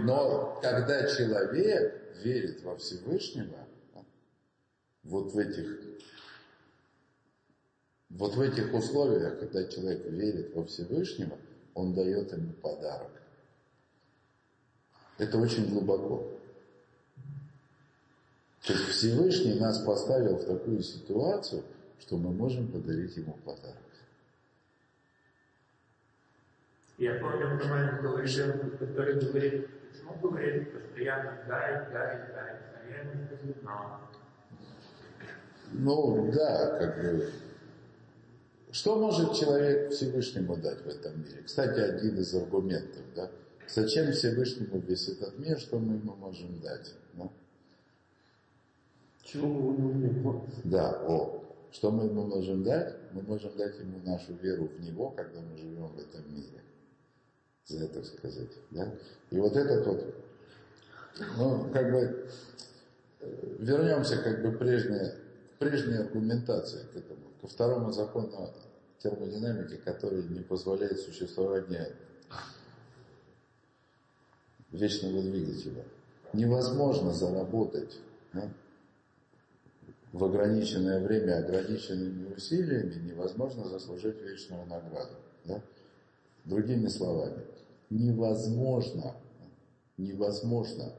Но когда человек верит во Всевышнего, вот в этих вот в этих условиях, когда человек верит во Всевышнего, он дает ему подарок. Это очень глубоко. То есть Всевышний нас поставил в такую ситуацию, что мы можем подарить ему подарок. Я помню про маленького ребенка, который говорит, почему говорит постоянно дай, дай, дай, а я ему скажу но. Ну да, как бы Что может человек Всевышнему дать в этом мире? Кстати, один из аргументов, да? Зачем Всевышнему весь этот мир, что мы ему можем дать? Да? Чего мы не умеем? Да, о. Что мы ему можем дать? Мы можем дать ему нашу веру в Него, когда мы живем в этом мире. За это сказать. Да? И вот этот вот, ну, как бы, э, вернемся как бы прежняя, прежняя аргументация к этому, ко второму закону термодинамики, который не позволяет существования вечного двигателя. Невозможно заработать да? в ограниченное время ограниченными усилиями, невозможно заслужить вечную награду. Да? Другими словами, невозможно, невозможно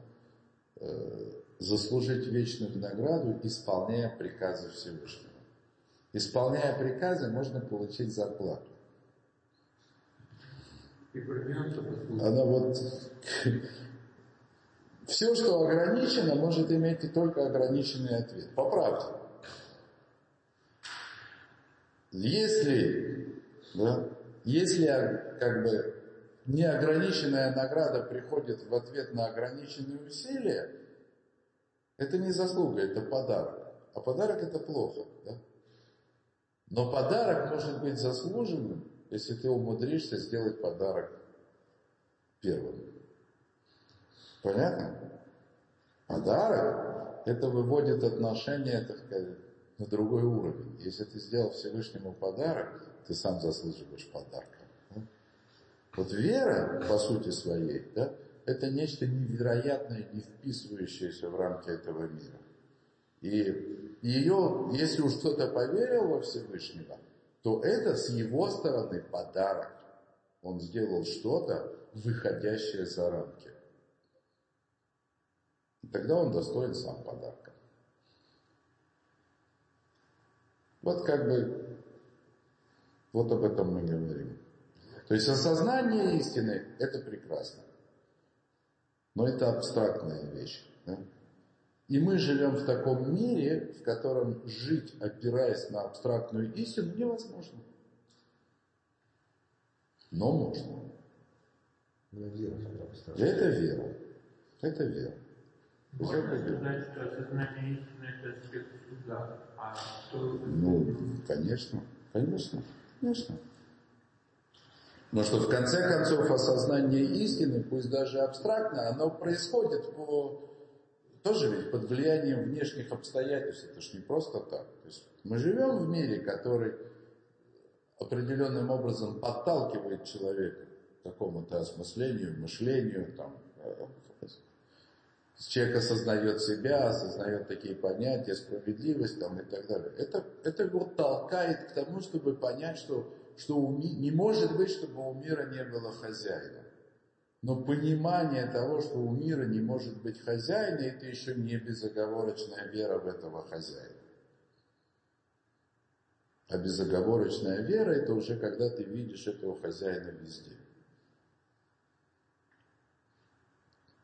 э, заслужить вечную награду, исполняя приказы Всевышнего. Исполняя приказы, можно получить зарплату. Она вот... Все, что ограничено, может иметь и только ограниченный ответ. По правде. Если, да, если как бы неограниченная награда приходит в ответ на ограниченные усилия, это не заслуга, это подарок. А подарок это плохо. Да? Но подарок может быть заслуженным, если ты умудришься сделать подарок первым. Понятно? Подарок – это выводит отношения, так сказать, на другой уровень. Если ты сделал Всевышнему подарок, ты сам заслуживаешь подарка. Вот вера, по сути своей, да, это нечто невероятное, не вписывающееся в рамки этого мира. И ее, если уж кто-то поверил во Всевышнего, то это с его стороны подарок. Он сделал что-то, выходящее за рамки. И тогда он достоин сам подарка. Вот как бы, вот об этом мы говорим. То есть осознание истины – это прекрасно. Но это абстрактная вещь. Да? И мы живем в таком мире, в котором жить, опираясь на абстрактную истину, невозможно. Но можно. Но вера Это вера. Это вера. Можно сказать, что осознание истины это аспект суда, а что... Ну, конечно, конечно, конечно. Но что в конце концов осознание истины, пусть даже абстрактно, оно происходит по тоже ведь под влиянием внешних обстоятельств. Это ж не просто так. То есть мы живем в мире, который определенным образом подталкивает человека к какому-то осмыслению, мышлению, там, э, человек осознает себя, осознает такие понятия, справедливость там, и так далее. Это, это его толкает к тому, чтобы понять, что, что у, не может быть, чтобы у мира не было хозяина. Но понимание того, что у мира не может быть хозяина, это еще не безоговорочная вера в этого хозяина. А безоговорочная вера – это уже когда ты видишь этого хозяина везде.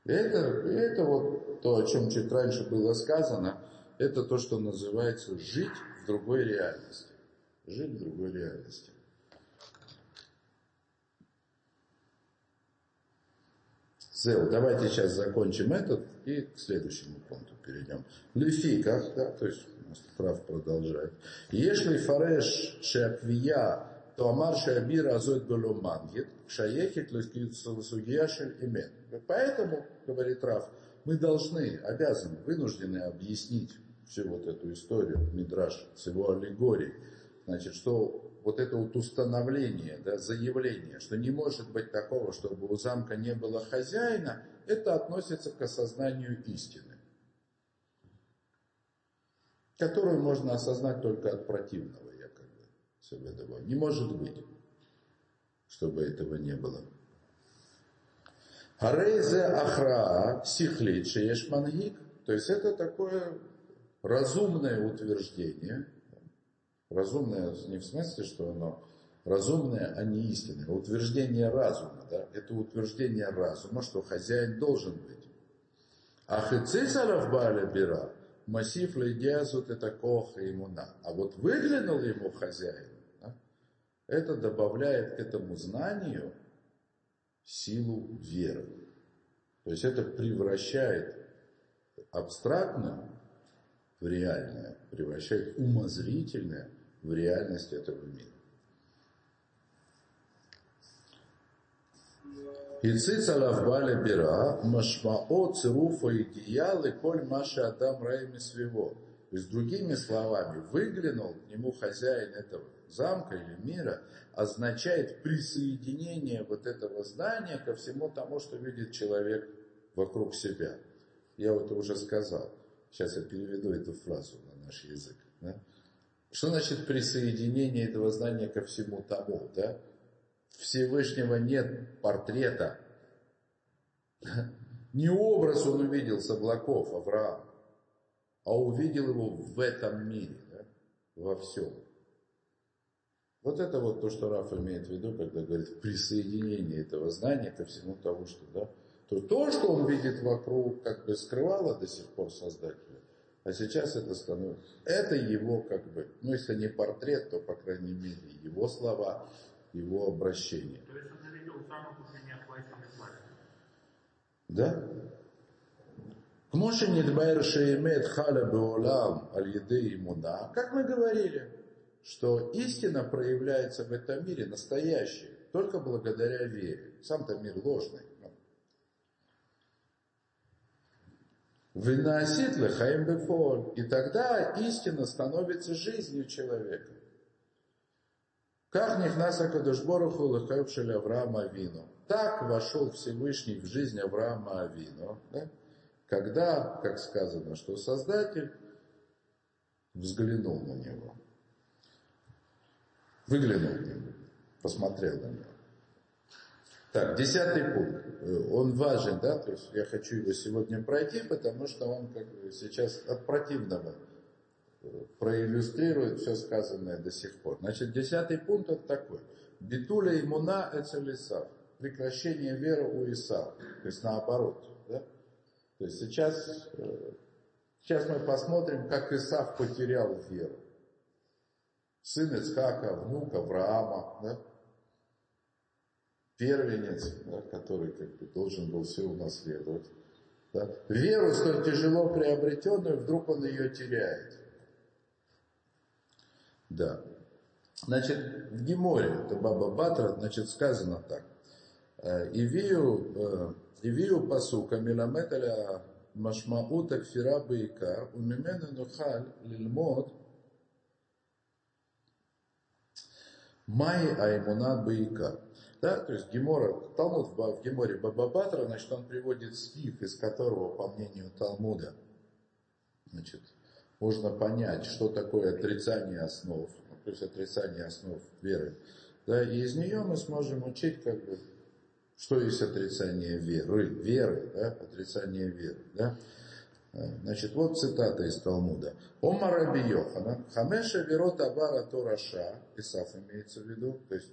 Это, это вот то, о чем чуть раньше было сказано, это то, что называется жить в другой реальности. Жить в другой реальности. Зел, давайте сейчас закончим этот и к следующему пункту перейдем. Лифика, да, то есть у нас прав продолжает. Если фареш шеаквия, то амар шеабира азот беломангит, шаехит лискицусугия имет. Поэтому, говорит Раф, мы должны, обязаны, вынуждены объяснить всю вот эту историю, Мидраш, с его аллегорией. Значит, что вот это вот установление, да, заявление, что не может быть такого, чтобы у замка не было хозяина, это относится к осознанию истины, которую можно осознать только от противного, якобы, себе добавил. Не может быть, чтобы этого не было. Арейзе ахра сихлит шееш мангик. То есть это такое разумное утверждение – Разумное не в смысле, что оно разумное, а не истинное. Утверждение разума, да, это утверждение разума, что хозяин должен быть. А хецисаров баля бира, массив лейдиазут это коха имуна. А вот выглянул ему хозяин, да, это добавляет к этому знанию силу веры. То есть это превращает абстрактное в реальное, превращает умозрительное в реальность этого мира. Ицис алавбале бира, машмао цируфа идеялы, коль маша адам райми своего. То есть, другими словами, выглянул к нему хозяин этого замка или мира, означает присоединение вот этого знания ко всему тому, что видит человек вокруг себя. Я вот уже сказал. Сейчас я переведу эту фразу на наш язык. Да? Что значит присоединение этого знания ко всему тому? Да? Всевышнего нет портрета. Не образ он увидел с облаков Авраам, а увидел его в этом мире, да? во всем. Вот это вот то, что Раф имеет в виду, когда говорит присоединение этого знания ко всему тому, что, да, то, то, что он видит вокруг, как бы скрывало до сих пор Создателя, а сейчас это становится, это его как бы, ну если не портрет, то по крайней мере его слова, его обращение. То есть он увидел самых уже неохваченных властью. Да? כמו שנתבהר שאמת חלה בעולם על ידי אמונה, как мы говорили, что истина проявляется в этом мире, настоящая, только благодаря вере. Сам-то мир ложный. Выносит лехаим бефоль. И тогда истина становится жизнью человека. Как нихнаса кадушборуху лехаевшили Авраама Авину. Так вошел Всевышний в жизнь Авраама Авину. Да? Когда, как сказано, что Создатель взглянул на него. Выглянул на него, посмотрел на него. Так, десятый пункт. Он важен, да, то есть я хочу его сегодня пройти, потому что он как сейчас от противного проиллюстрирует все сказанное до сих пор. Значит, десятый пункт это такой. Битуля имуна эцелисав. Прекращение веры у Исава. То есть наоборот. Да? То есть сейчас, сейчас мы посмотрим, как Исав потерял веру сын Ицхака, внук Авраама, да? Первенец, да, который как бы должен был все унаследовать. Да? Веру столь тяжело приобретенную, вдруг он ее теряет. Да. Значит, в Геморе, это Баба Батра, значит, сказано так. Ивию, Ивию пасука миламеталя машмаута кфира бейкар, умимена нухаль лильмот Май Аймуна Баика. Да, то есть Гемора, Талмуд в Геморе Бабабатра, значит, он приводит стих, из которого, по мнению Талмуда, значит, можно понять, что такое отрицание основ, ну, то есть отрицание основ веры. Да, и из нее мы сможем учить, как бы, что есть отрицание веры, веры, да, отрицание веры, да. Значит, вот цитата из Талмуда. Омар Раби Йохана, Хамеша Верот Абара Тораша, Исаф имеется в виду, то есть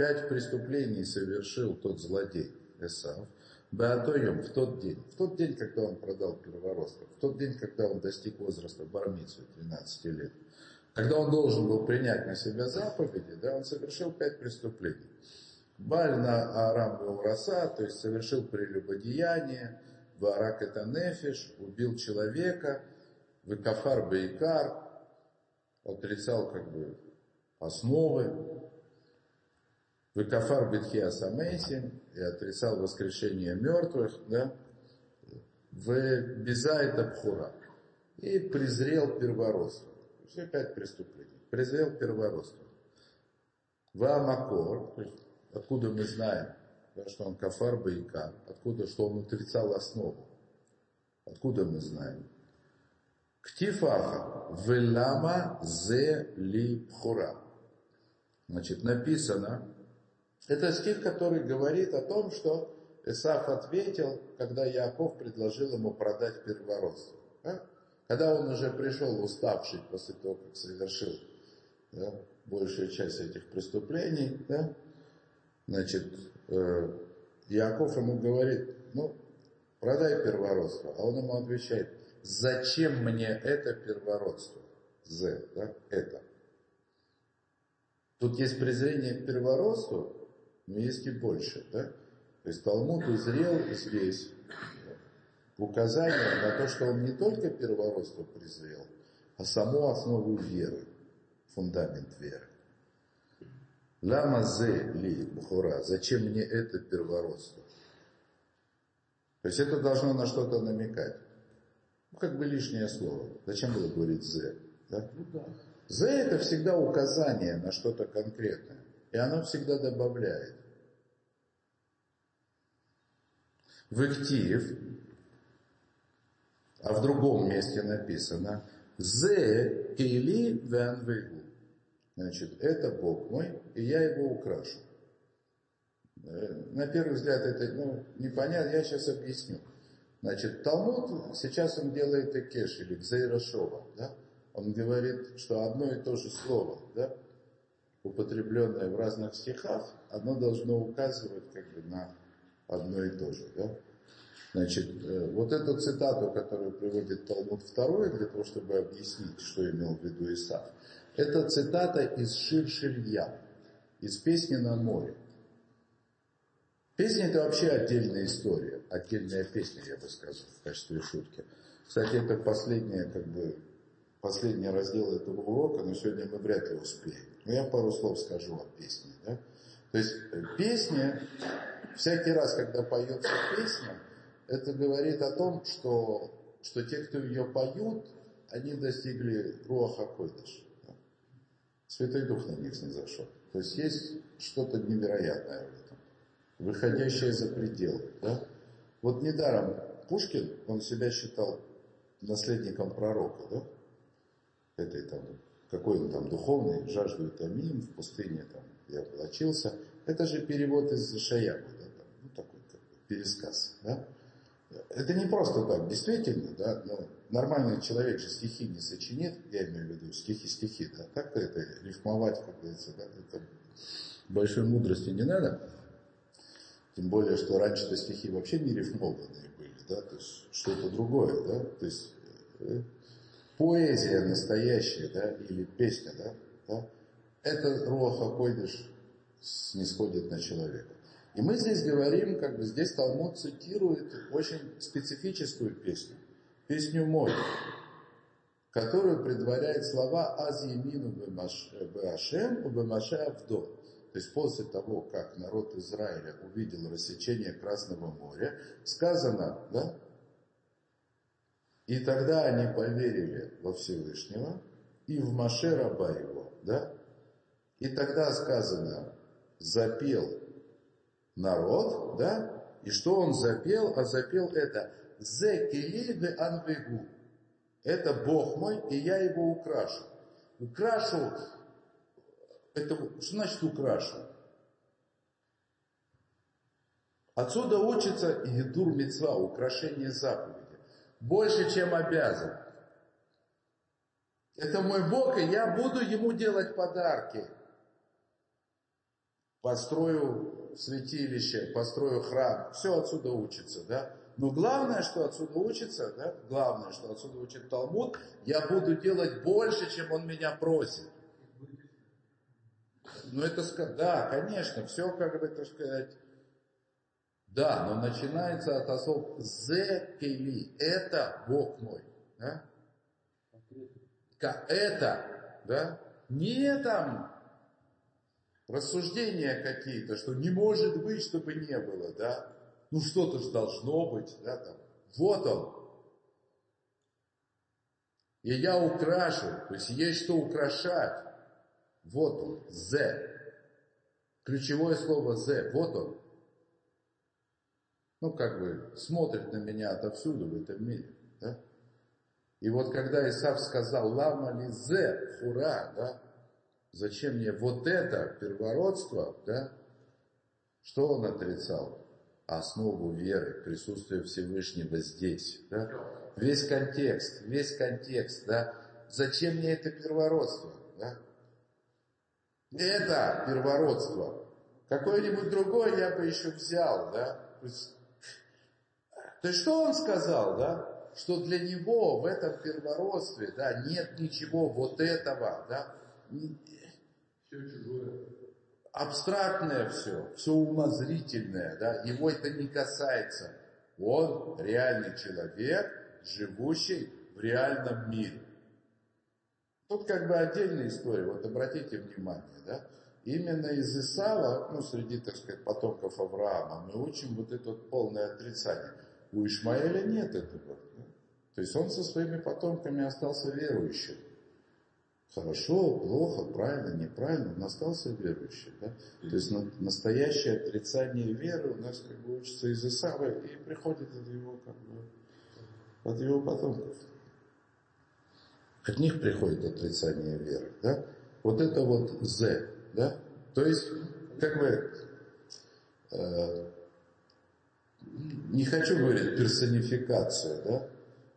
пять преступлений совершил тот злодей Исаф, Беатоем в тот день, в тот день, когда он продал первородство, в тот день, когда он достиг возраста бармицу 13 лет, когда он должен был принять на себя заповеди, да, он совершил пять преступлений. Баль на Арам Ураса, то есть совершил прелюбодеяние, Варак это нефиш, убил человека, Выкафар Бейкар, отрицал как бы основы, Выкафар Бетхи Асамейсим, и отрицал воскрешение мертвых, да, в Беза это Пхура, и презрел первородство. Все пять преступлений. Презрел первородство. Ваамакор, то есть откуда мы знаем, да, что он кафар баикар, откуда, что он отрицал основу. Откуда мы знаем? Ктифаха, велама зе ли пхура. Значит, написано, это стих, который говорит о том, что Исаф ответил, когда Яков предложил ему продать первородство. Да? Когда он уже пришел уставший после того, как совершил да, большую часть этих преступлений, да, значит, э, Яков ему говорит, ну, продай первородство. А он ему отвечает, зачем мне это первородство? З, да, это. Тут есть презрение к первородству, но есть и больше, да? То есть Талмуд узрел здесь указание на то, что он не только первородство презрел, а саму основу веры, фундамент веры. Лама зе ли бухура, зачем мне это первородство? То есть это должно на что-то намекать. Ну, как бы лишнее слово. Зачем было говорить зе? Да? Ну да. Зе это всегда указание на что-то конкретное. И оно всегда добавляет. В Иктиев, а в другом месте написано «Зе кейли вен Значит, это Бог мой, и я его украшу. Э, на первый взгляд это ну, непонятно, я сейчас объясню. Значит, Талмуд, сейчас он делает экеш или кзейрашова, да? Он говорит, что одно и то же слово, да, употребленное в разных стихах, оно должно указывать как бы на одно и то же, да. Значит, э, вот эту цитату, которую приводит Талмуд второй, для того, чтобы объяснить, что имел в виду Исаф, это цитата из Шир Шилья, из песни на море. Песня это вообще отдельная история, отдельная песня, я бы сказал, в качестве шутки. Кстати, это последняя, как бы, последний раздел этого урока, но сегодня мы вряд ли успеем. Но я пару слов скажу о песне. Да? То есть э, песня, всякий раз, когда поется песня, это говорит о том, что, что те, кто ее поют, они достигли Руаха Койдыш. Святой Дух на них не зашел. То есть есть что-то невероятное в этом выходящее за пределы. Да? Вот недаром Пушкин, он себя считал наследником пророка, да? Этой там, какой он там духовный, жажду томим, в пустыне там я облачился. Это же перевод из Шаябы, да, там, ну такой как бы, пересказ, да? Это не просто так, действительно, да, но нормальный человек же стихи не сочинит, я имею в виду стихи-стихи, да, так-то это рифмовать, как говорится, да, это большой мудрости не надо. Тем более, что раньше-то стихи вообще не рифмованные были, да, то есть что-то другое, да, то есть э, поэзия настоящая, да, или песня, да, да это Руаха Койдыш снисходит на человека. И мы здесь говорим, как бы здесь Талмуд цитирует очень специфическую песню, песню Мой, которую предваряет слова «Аз емину беашем, бемаше авдо». То есть после того, как народ Израиля увидел рассечение Красного моря, сказано, да? И тогда они поверили во Всевышнего и в Маше раба его, да? И тогда сказано, запел народ, да? И что он запел? А запел это «Зе келильбе анвегу». Это Бог мой, и я его украшу. Украшу это, что значит украшу? Отсюда учится Едур Мецва, украшение заповеди. Больше, чем обязан. Это мой Бог, и я буду ему делать подарки. Построю святилище, построю храм. Все отсюда учится, да? Но главное, что отсюда учится, да? Главное, что отсюда учит Талмуд, я буду делать больше, чем он меня просит. Ну это, да, конечно, все как бы, так сказать, да, но начинается от слов «зе кели», это Бог мой, да? Это, да? Не там рассуждения какие-то, что не может быть, чтобы не было, да? Ну что-то же должно быть, да, там. Вот он. И я украшу, то есть есть что украшать. Вот он, «зе». Ключевое слово «зе», вот он. Ну, как бы, смотрит на меня отовсюду в этом мире, да? И вот когда Исав сказал, лама ли зе, хура, да, зачем мне вот это первородство, да, что он отрицал? Основу веры, присутствие Всевышнего здесь, да? Весь контекст, весь контекст, да, зачем мне это первородство, да? Это первородство. Какое-нибудь другое я бы еще взял, да? То есть, то есть что он сказал, да? Что для него в этом первородстве, да, нет ничего вот этого, да? Все чужое. абстрактное все, все умозрительное, да, его это не касается. Он реальный человек, живущий в реальном мире. Тут как бы отдельная история, вот обратите внимание, да, именно из Исава, ну, среди, так сказать, потомков Авраама, мы учим вот это вот полное отрицание. У Ишмаэля нет этого. То есть он со своими потомками остался верующим. Хорошо, плохо, правильно, неправильно, он остался верующим. Да? То есть настоящее отрицание веры у нас как бы учится из Исава и приходит от его, как бы, от его потомков. От них приходит отрицание веры. Да? Вот это вот «з», да? То есть, как бы, э, не хочу говорить персонификация, да?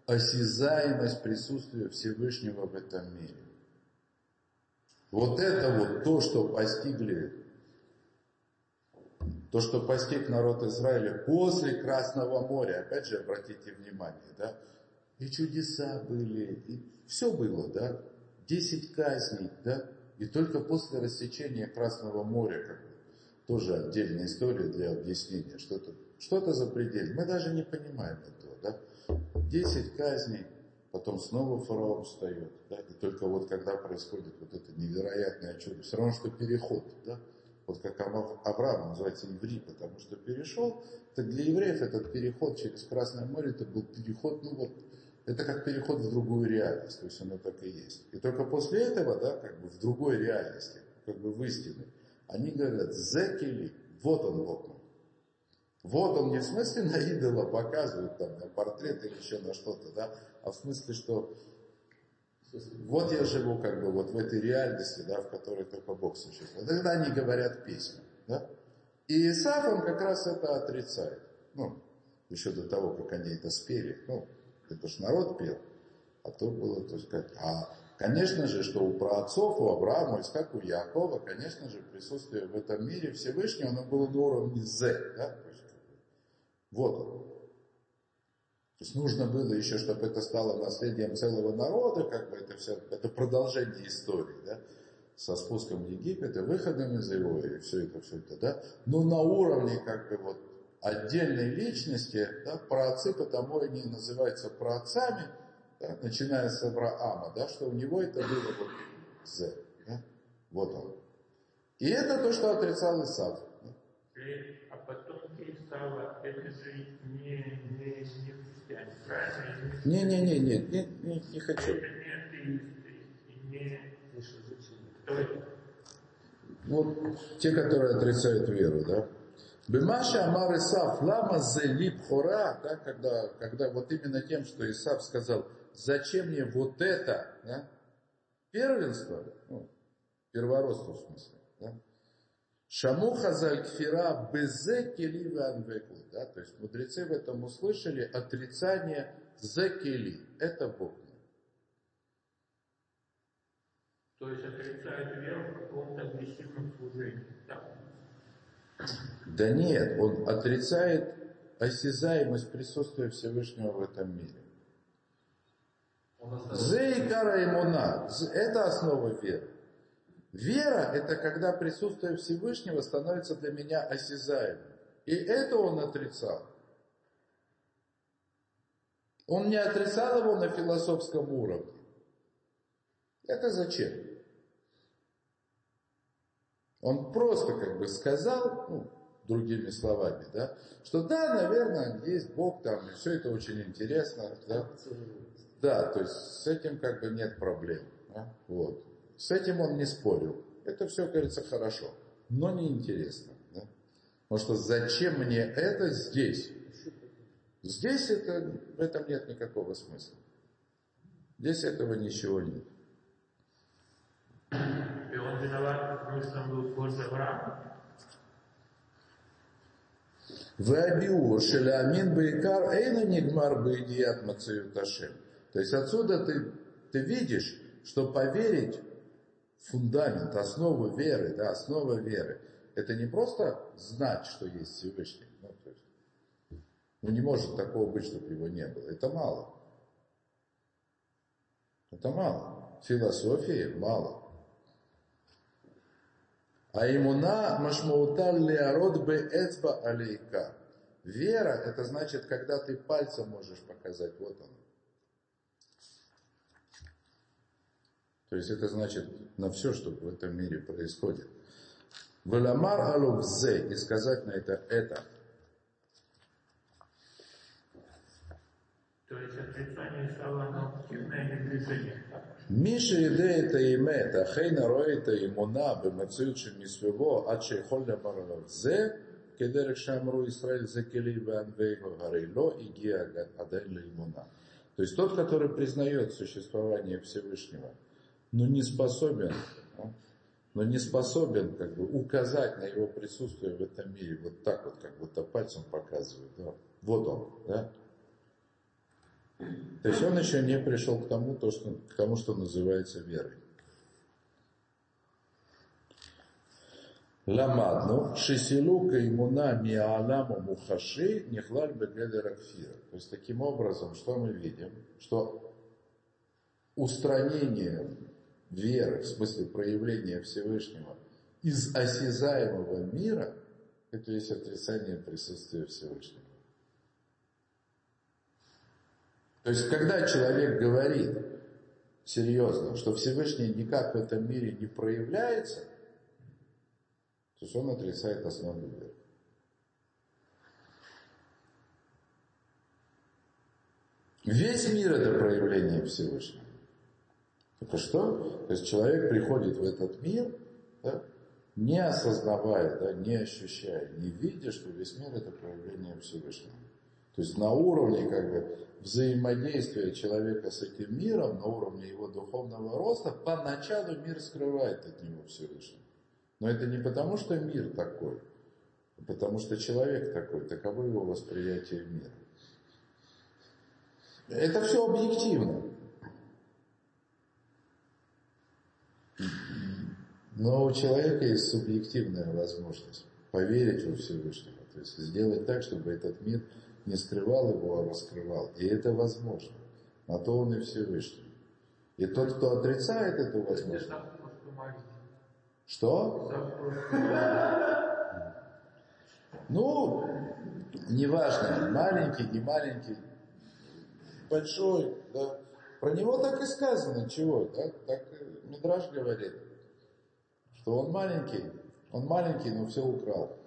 Осязаемость присутствия Всевышнего в этом мире. Вот это вот то, что постигли, то, что постиг народ Израиля после Красного моря, опять же, обратите внимание, да, и чудеса были, и все было, да, десять казней, да, и только после рассечения Красного моря, как бы, тоже отдельная история для объяснения, что-то что за предель. Мы даже не понимаем этого, да. Десять казней, потом снова фараон встает, да, и только вот когда происходит вот это невероятное чудо, все равно, что переход, да, вот как Авраам называется еврей, потому что перешел, так для евреев этот переход через Красное море, это был переход, ну вот, это как переход в другую реальность, то есть оно так и есть. И только после этого, да, как бы в другой реальности, как бы в истине, они говорят, зекели, вот он Бог. Вот он не в смысле на идола показывают, там, на портрет или еще на что-то, да, а в смысле, что вот я живу как бы вот в этой реальности, да, в которой только Бог существует. Тогда они говорят песню, да. И Исаф, он как раз это отрицает. Ну, еще до того, как они это спели. Ну, это ж народ пел. А то было, то есть, как, а, конечно же, что у праотцов, у Авраама, Исхака, у Якова, конечно же, присутствие в этом мире Всевышнего, оно было на уровне З, да, то есть, вот. То есть нужно было еще, чтобы это стало наследием целого народа, как бы это все, это продолжение истории, да, со спуском в Египет и выходом из его, и все это, все это, да, но на уровне, как бы, вот, отдельной личности, да, праотцы, потому они называются праотцами, да, начиная с Авраама, да, что у него это было вот З, да, вот он. И это то, что отрицал Исав. Да. А это же не, не, не христиане, правильно? Не-не-не, не, не, не, не хочу. Это не атеисты, не... Кто это? Вот те, которые отрицают веру, да. Бемаша Амар Исав, лама зелип хора, да, когда, когда вот именно тем, что Исав сказал, зачем мне вот это, да, первенство, ну, первородство в смысле, да, Шамуха залькфира безе кели да, то есть мудрецы в этом услышали отрицание зекели, это Бог. То есть отрицают веру в каком-то агрессивном служении. Да. Да нет, он отрицает осязаемость присутствия Всевышнего в этом мире. Зе и кара имуна, это основа веры. Вера – это когда присутствие Всевышнего становится для меня осязаемым. И это он отрицал. Он не отрицал его на философском уровне. Это зачем? Он просто как бы сказал, ну, другими словами, да, что да, наверное, есть Бог там, и все это очень интересно, да, да, то есть с этим как бы нет проблем, да? вот, с этим он не спорил, это все, говорится, хорошо, но не интересно, да? потому что зачем мне это здесь? Здесь это, в этом нет никакого смысла, здесь этого ничего нет. И он виноват, потому что он был позже Авраама. Вабиур шелямин бейкар эйна нигмар бейдият мацеют Ашем. То есть отсюда ты, ты видишь, что поверить фундамент, основу веры, да, основа веры, это не просто знать, что есть Всевышний. Ну, то есть, ну не может такого быть, чтобы его не было. Это мало. Это мало. Философии мало. А имуна машмаута леарод бе эцба алейка. Вера, это значит, когда ты пальцем можешь показать, вот он. То есть это значит на все, что в этом мире происходит. Валамар алувзе, и сказать на это это. То есть отрицание стало оно активное недвижение. Миша идея имет, а хейна роита имуна бемацют шемисвево, ад шейхоль ламар алувзе, כדרך שאמרו ישראל זה כלי בענווהו, הרי לא הגיע עדיין לאמונה. То есть тот, который признает существование Всевышнего, но не способен, но не способен как бы указать на его присутствие в этом мире, вот так вот, как будто пальцем показывает, да? вот он, да? То есть он еще не пришел к тому, то, что, к тому, что называется верой. Ламадну, шисилука имуна миаламу мухаши нехлаль бегедер То есть таким образом, что мы видим? Что устранение веры, в смысле проявления Всевышнего, из осязаемого мира, это есть отрицание присутствия Всевышнего. То есть, когда человек говорит серьезно, что Всевышний никак в этом мире не проявляется, то есть он отрицает основу веры. Весь мир это проявление Всевышнего. Это что? То есть человек приходит в этот мир, да, не осознавая, да, не ощущая, не видя, что весь мир это проявление Всевышнего. То есть на уровне как бы, взаимодействия человека с этим миром, на уровне его духовного роста, поначалу мир скрывает от него Всевышнего. Но это не потому, что мир такой, а потому что человек такой, таково его восприятие мира. Это все объективно. Но у человека есть субъективная возможность поверить во Всевышнего, то есть сделать так, чтобы этот мир не скрывал его, а раскрывал. И это возможно. На то он и Всевышний. И тот, кто отрицает эту возможность... Что? Ну, неважно, маленький, не маленький, большой, да. Про него так и сказано, чего, да? так Мидраж говорит что он маленький, он маленький, но все украл.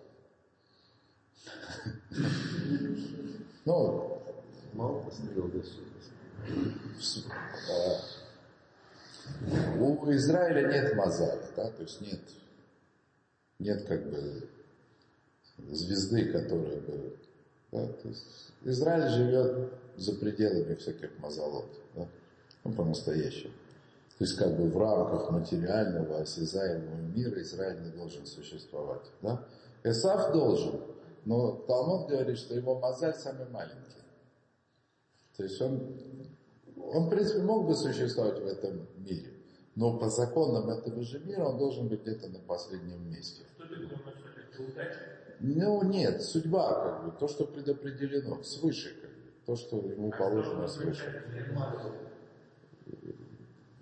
Ну, мало посмотрел до У Израиля нет мазаля, да, то есть нет, нет как бы звезды, которая бы, да, то есть Израиль живет за пределами всяких мазалот, да, ну, по-настоящему. То есть как бы в рамках материального, осязаемого мира Израиль не должен существовать. Да? Эсав должен, но Талмуд говорит, что его мозаль самый маленький. То есть он, он, в принципе, мог бы существовать в этом мире, но по законам этого же мира он должен быть где-то на последнем месте. Что ты думаешь, это удача? Ну нет, судьба, как бы, то, что предопределено, свыше, как бы, то, что ему положено свыше.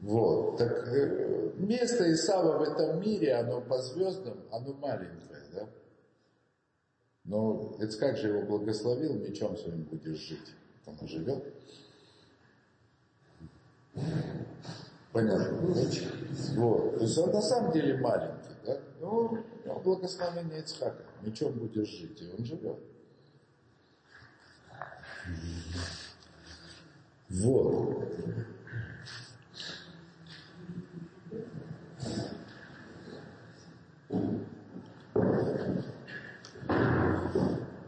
Вот. Так э, место Исава в этом мире, оно по звездам, оно маленькое, да? Но как же его благословил, мечом своим будешь жить. Он живет. Понятно. Вот. То есть он на самом деле маленький, да? Ну, благословение Ицхака. Мечом будешь жить, и он живет. Вот.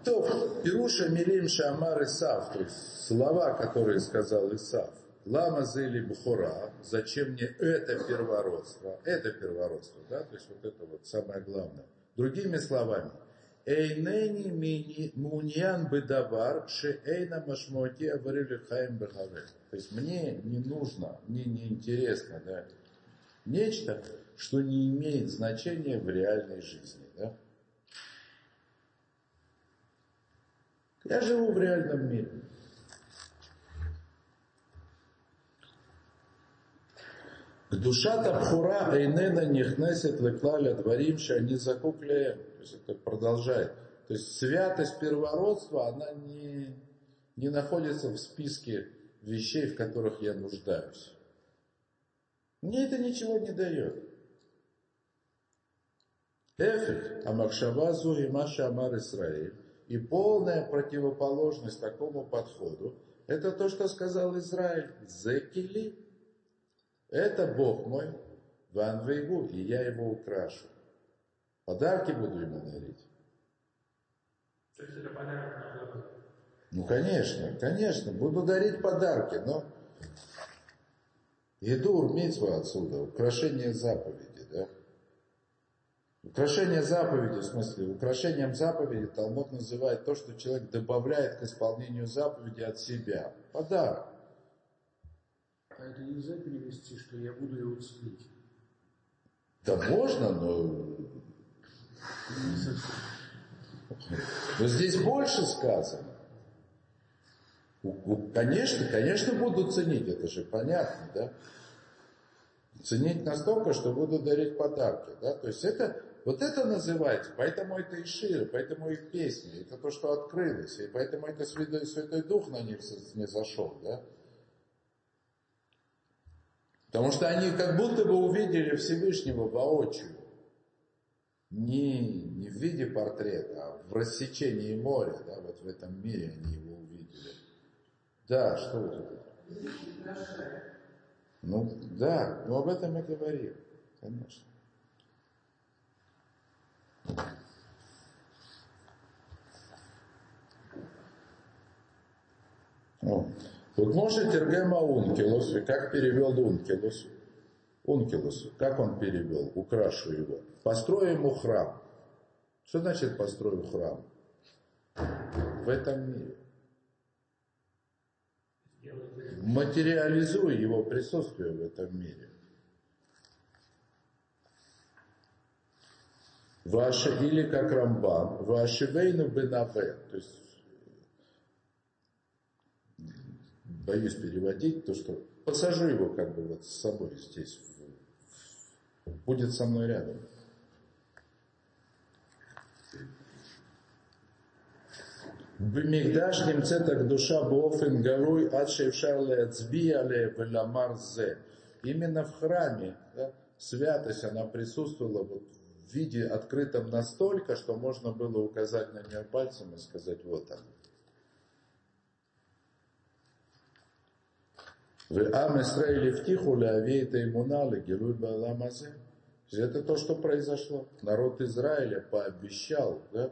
То, Пируша Милим Шамар Исав, то есть слова, которые сказал Исав. Лама зели Бухура, зачем мне это первородство? Это первородство, да, то есть вот это вот самое главное. Другими словами, Эйнени муньян бедавар, ше эйна машмуати аварили хаим бехаве. То есть мне не нужно, мне не интересно, да, нечто, что не имеет значения в реальной жизни. Да? Я живу в реальном мире. Кдушат Абхура Эйнена Нихнесет Леклаля Дворим Шани Закуклеем. То есть это продолжает. То есть святость первородства, она не, не находится в списке вещей, в которых я нуждаюсь. Мне это ничего не дает. Эфик, Амакшава Зуги Маша Амар Исраиль. И полная противоположность такому подходу, это то, что сказал Израиль. Зекили, это Бог мой, Ван Вейгу, и я его украшу. Подарки буду ему дарить. То есть это подарок. Ну, конечно, конечно, буду дарить подарки, но иду урмитва отсюда, украшение заповеди, да? Украшение заповеди, в смысле, украшением заповеди Талмуд называет то, что человек добавляет к исполнению заповеди от себя. Подарок. А это нельзя перевести, что я буду его ценить. Да можно, но, но здесь больше сказано. Конечно, конечно буду ценить, это же понятно, да? Ценить настолько, что буду дарить подарки, да? То есть это, вот это называется, поэтому это и шире, поэтому их песни, это то, что открылось, и поэтому это Святой, Святой Дух на них не зашел, да? Потому что они как будто бы увидели Всевышнего воочию. Не, не в виде портрета, а в рассечении моря, да, вот в этом мире они его увидели. Да, что вот это? Ну, да, ну об этом я говорил, конечно. Вот может Тергема Ункилус, и как перевел Ункилус? Ункилус, как он перевел? Украшу его. Построю ему храм. Что значит построю храм? В этом мире. Сделать Материализую его присутствие в этом мире. Ваше или как Рамбан, ваше вейну бенаве, то есть боюсь переводить, то что посажу его как бы вот с собой здесь, будет со мной рядом. Бемигдаш немцетак душа бофен гаруй адшевшарле ацбияле веламарзе. Именно в храме да, святость, она присутствовала вот в виде открытом настолько, что можно было указать на нее пальцем и сказать, вот она. Ам Исраиль втиху лявеет имуна гилуй баламазе. Это то, что произошло. Народ Израиля пообещал да,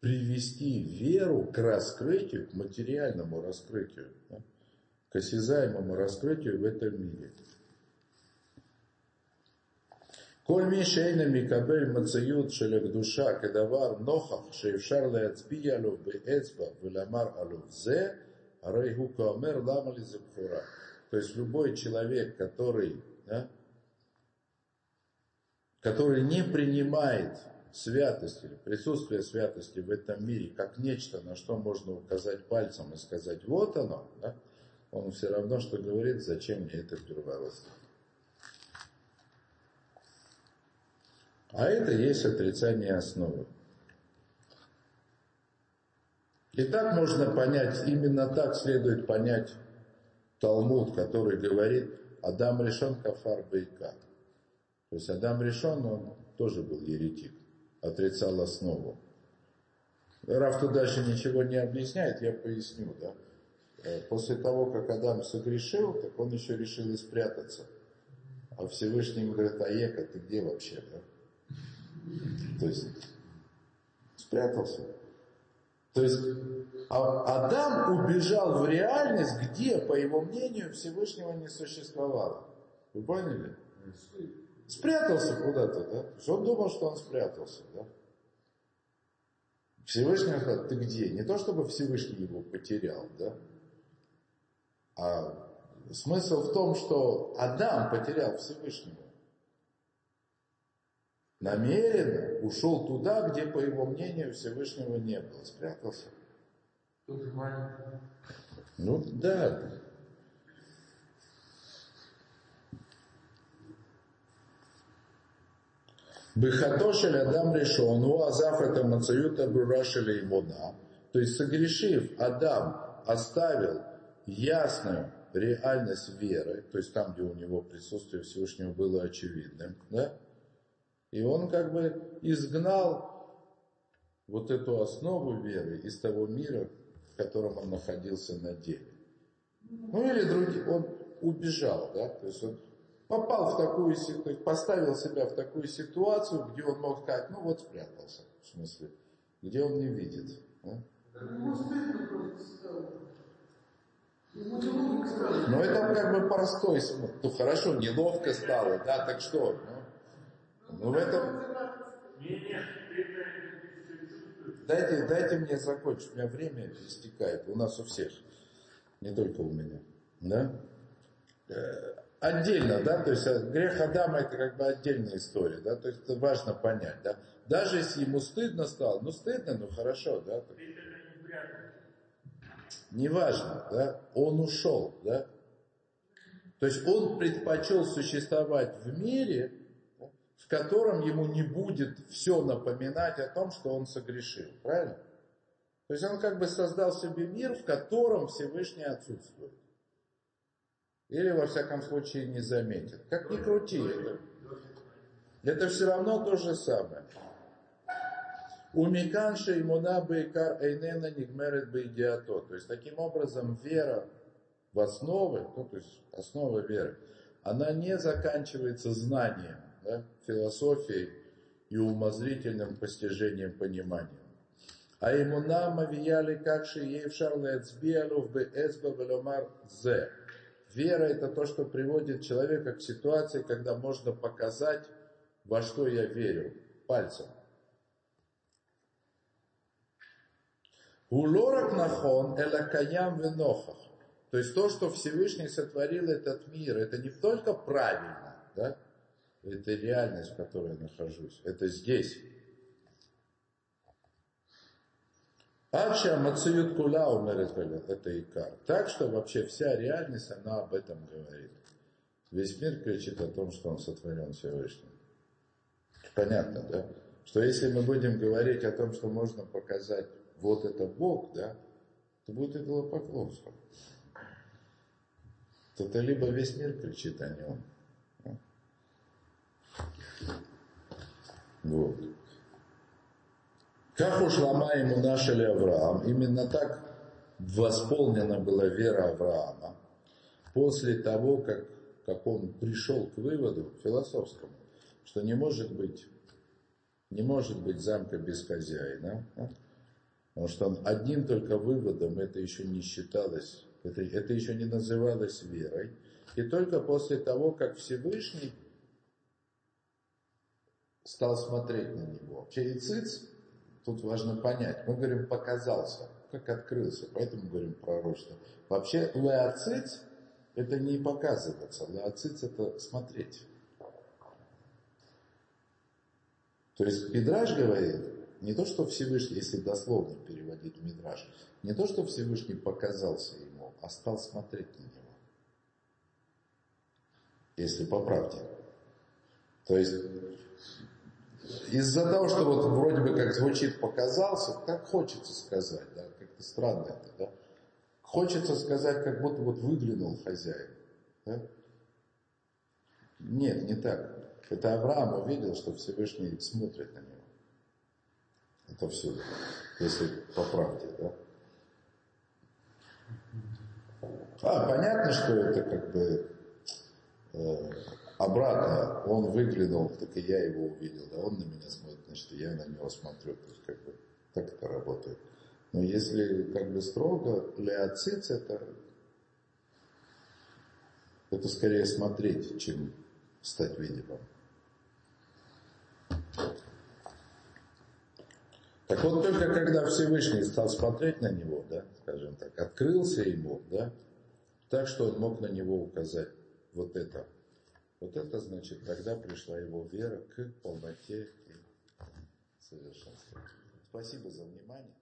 привести веру к раскрытию, к материальному раскрытию, да, к осязаемому раскрытию в этом мире. כל מי שאינו מקבל מציאות של הקדושה כדבר נוכח שאפשר להצביע לו באצבע ולומר עליו זה, הרי הוא כאומר למה לי זה בכורה. То есть любой человек, который, да, который не принимает святость или присутствие святости в этом мире как нечто, на что можно указать пальцем и сказать, вот оно, да, он все равно, что говорит, зачем мне это первородство. А это есть отрицание основы. И так можно понять, именно так следует понять Талмуд, который говорит, Адам решен кафар бейка. То есть Адам решен, он тоже был еретик, отрицал основу. Раф тут дальше ничего не объясняет, я поясню, да. Э, После того, как Адам согрешил, так он еще решил и спрятаться. А Всевышний говорит, Аека, ты где вообще, да? То есть спрятался. То есть а- Адам убежал в реальность, где, по его мнению, Всевышнего не существовало. Вы поняли? Спрятался куда-то, да? То есть Он думал, что он спрятался, да? Всевышний сказал, ты где? Не то, чтобы Всевышний его потерял, да? А смысл в том, что Адам потерял Всевышнего намеренно ушел туда, где, по его мнению, Всевышнего не было, спрятался. Ну да. Быхатошель Адам решен, ну азав это мацаюта ему да, То есть согрешив, Адам оставил ясную реальность веры, то есть там, где у него присутствие Всевышнего было очевидным, да? И он как бы изгнал вот эту основу веры из того мира, в котором он находился на деле. Ну или другие, он убежал, да, то есть он попал в такую ситуацию, поставил себя в такую ситуацию, где он мог сказать, ну вот спрятался, в смысле, где он не видит. Да? Но это как бы простой смысл. Ну хорошо, неловко стало, да, так что? Ну, ну в этом... Дайте, дайте мне закончить, у меня время истекает, у нас у всех, не только у меня. Да? Э, отдельно, да, то есть э, грех Адама это как бы отдельная история, да, то есть это важно понять, да. Даже если ему стыдно стало, ну стыдно, ну хорошо, да. Не важно, да, он ушел, да. То есть он предпочел существовать в мире, в котором ему не будет все напоминать о том, что он согрешил, правильно? То есть он как бы создал себе мир, в котором Всевышний отсутствует. Или, во всяком случае, не заметит. Как ни крути, это, это все равно то же самое. Умикан шеймуна бейкар эйнена нигмерет бейдиато. То есть, таким образом, вера в основы, ну, то есть, основа веры, она не заканчивается знанием, да, философией и умозрительным постижением понимания. А имуна мавияли как шиев шарле эцбиалу в беэцба веломар зе. Вера это то, что приводит человека к ситуации, когда можно показать, во что я верю, пальцем. Улорак нахон эла каям венохах. То есть то, что Всевышний сотворил этот мир, это не только правильно, да? Это реальность, в которой я нахожусь, это здесь. Акша Мацают Кула умерет это Икар. Так что вообще вся реальность, она об этом говорит. Весь мир кричит о том, что он сотворен Всевышним. Понятно, да? Что если мы будем говорить о том, что можно показать, вот это Бог, да, то будет идолопоклонство. То это либо весь мир кричит о нем. Вот. Как ушла ему нашели Авраам, именно так восполнена была вера Авраама после того, как, как он пришел к выводу философскому, что не может быть, не может быть замка без хозяина, да? потому что он одним только выводом это еще не считалось, это, это еще не называлось верой, и только после того, как Всевышний стал смотреть на него. Черециц Тут важно понять. Мы говорим показался, как открылся, поэтому говорим пророчество. Вообще леоцит это не показываться, леоцит это смотреть. То есть Мидраж говорит, не то, что Всевышний, если дословно переводить Мидраж, не то, что Всевышний показался ему, а стал смотреть на него. Если по правде. То есть из-за того, что вот вроде бы как звучит показался, так хочется сказать, да, как-то странно это, да. Хочется сказать, как будто вот выглянул хозяин. Да? Нет, не так. Это Авраам увидел, что Всевышний смотрит на него. Это все, если по правде, да. А, понятно, что это как бы э, обратно он выглянул, так и я его увидел, да, он на меня смотрит, значит, я на него смотрю, то есть как бы так это работает. Но если как бы строго, леоцит это, это скорее смотреть, чем стать видимым. Так вот, только когда Всевышний стал смотреть на него, да, скажем так, открылся ему, да, так что он мог на него указать вот это вот это значит, тогда пришла его вера к полноте и совершенству. Спасибо за внимание.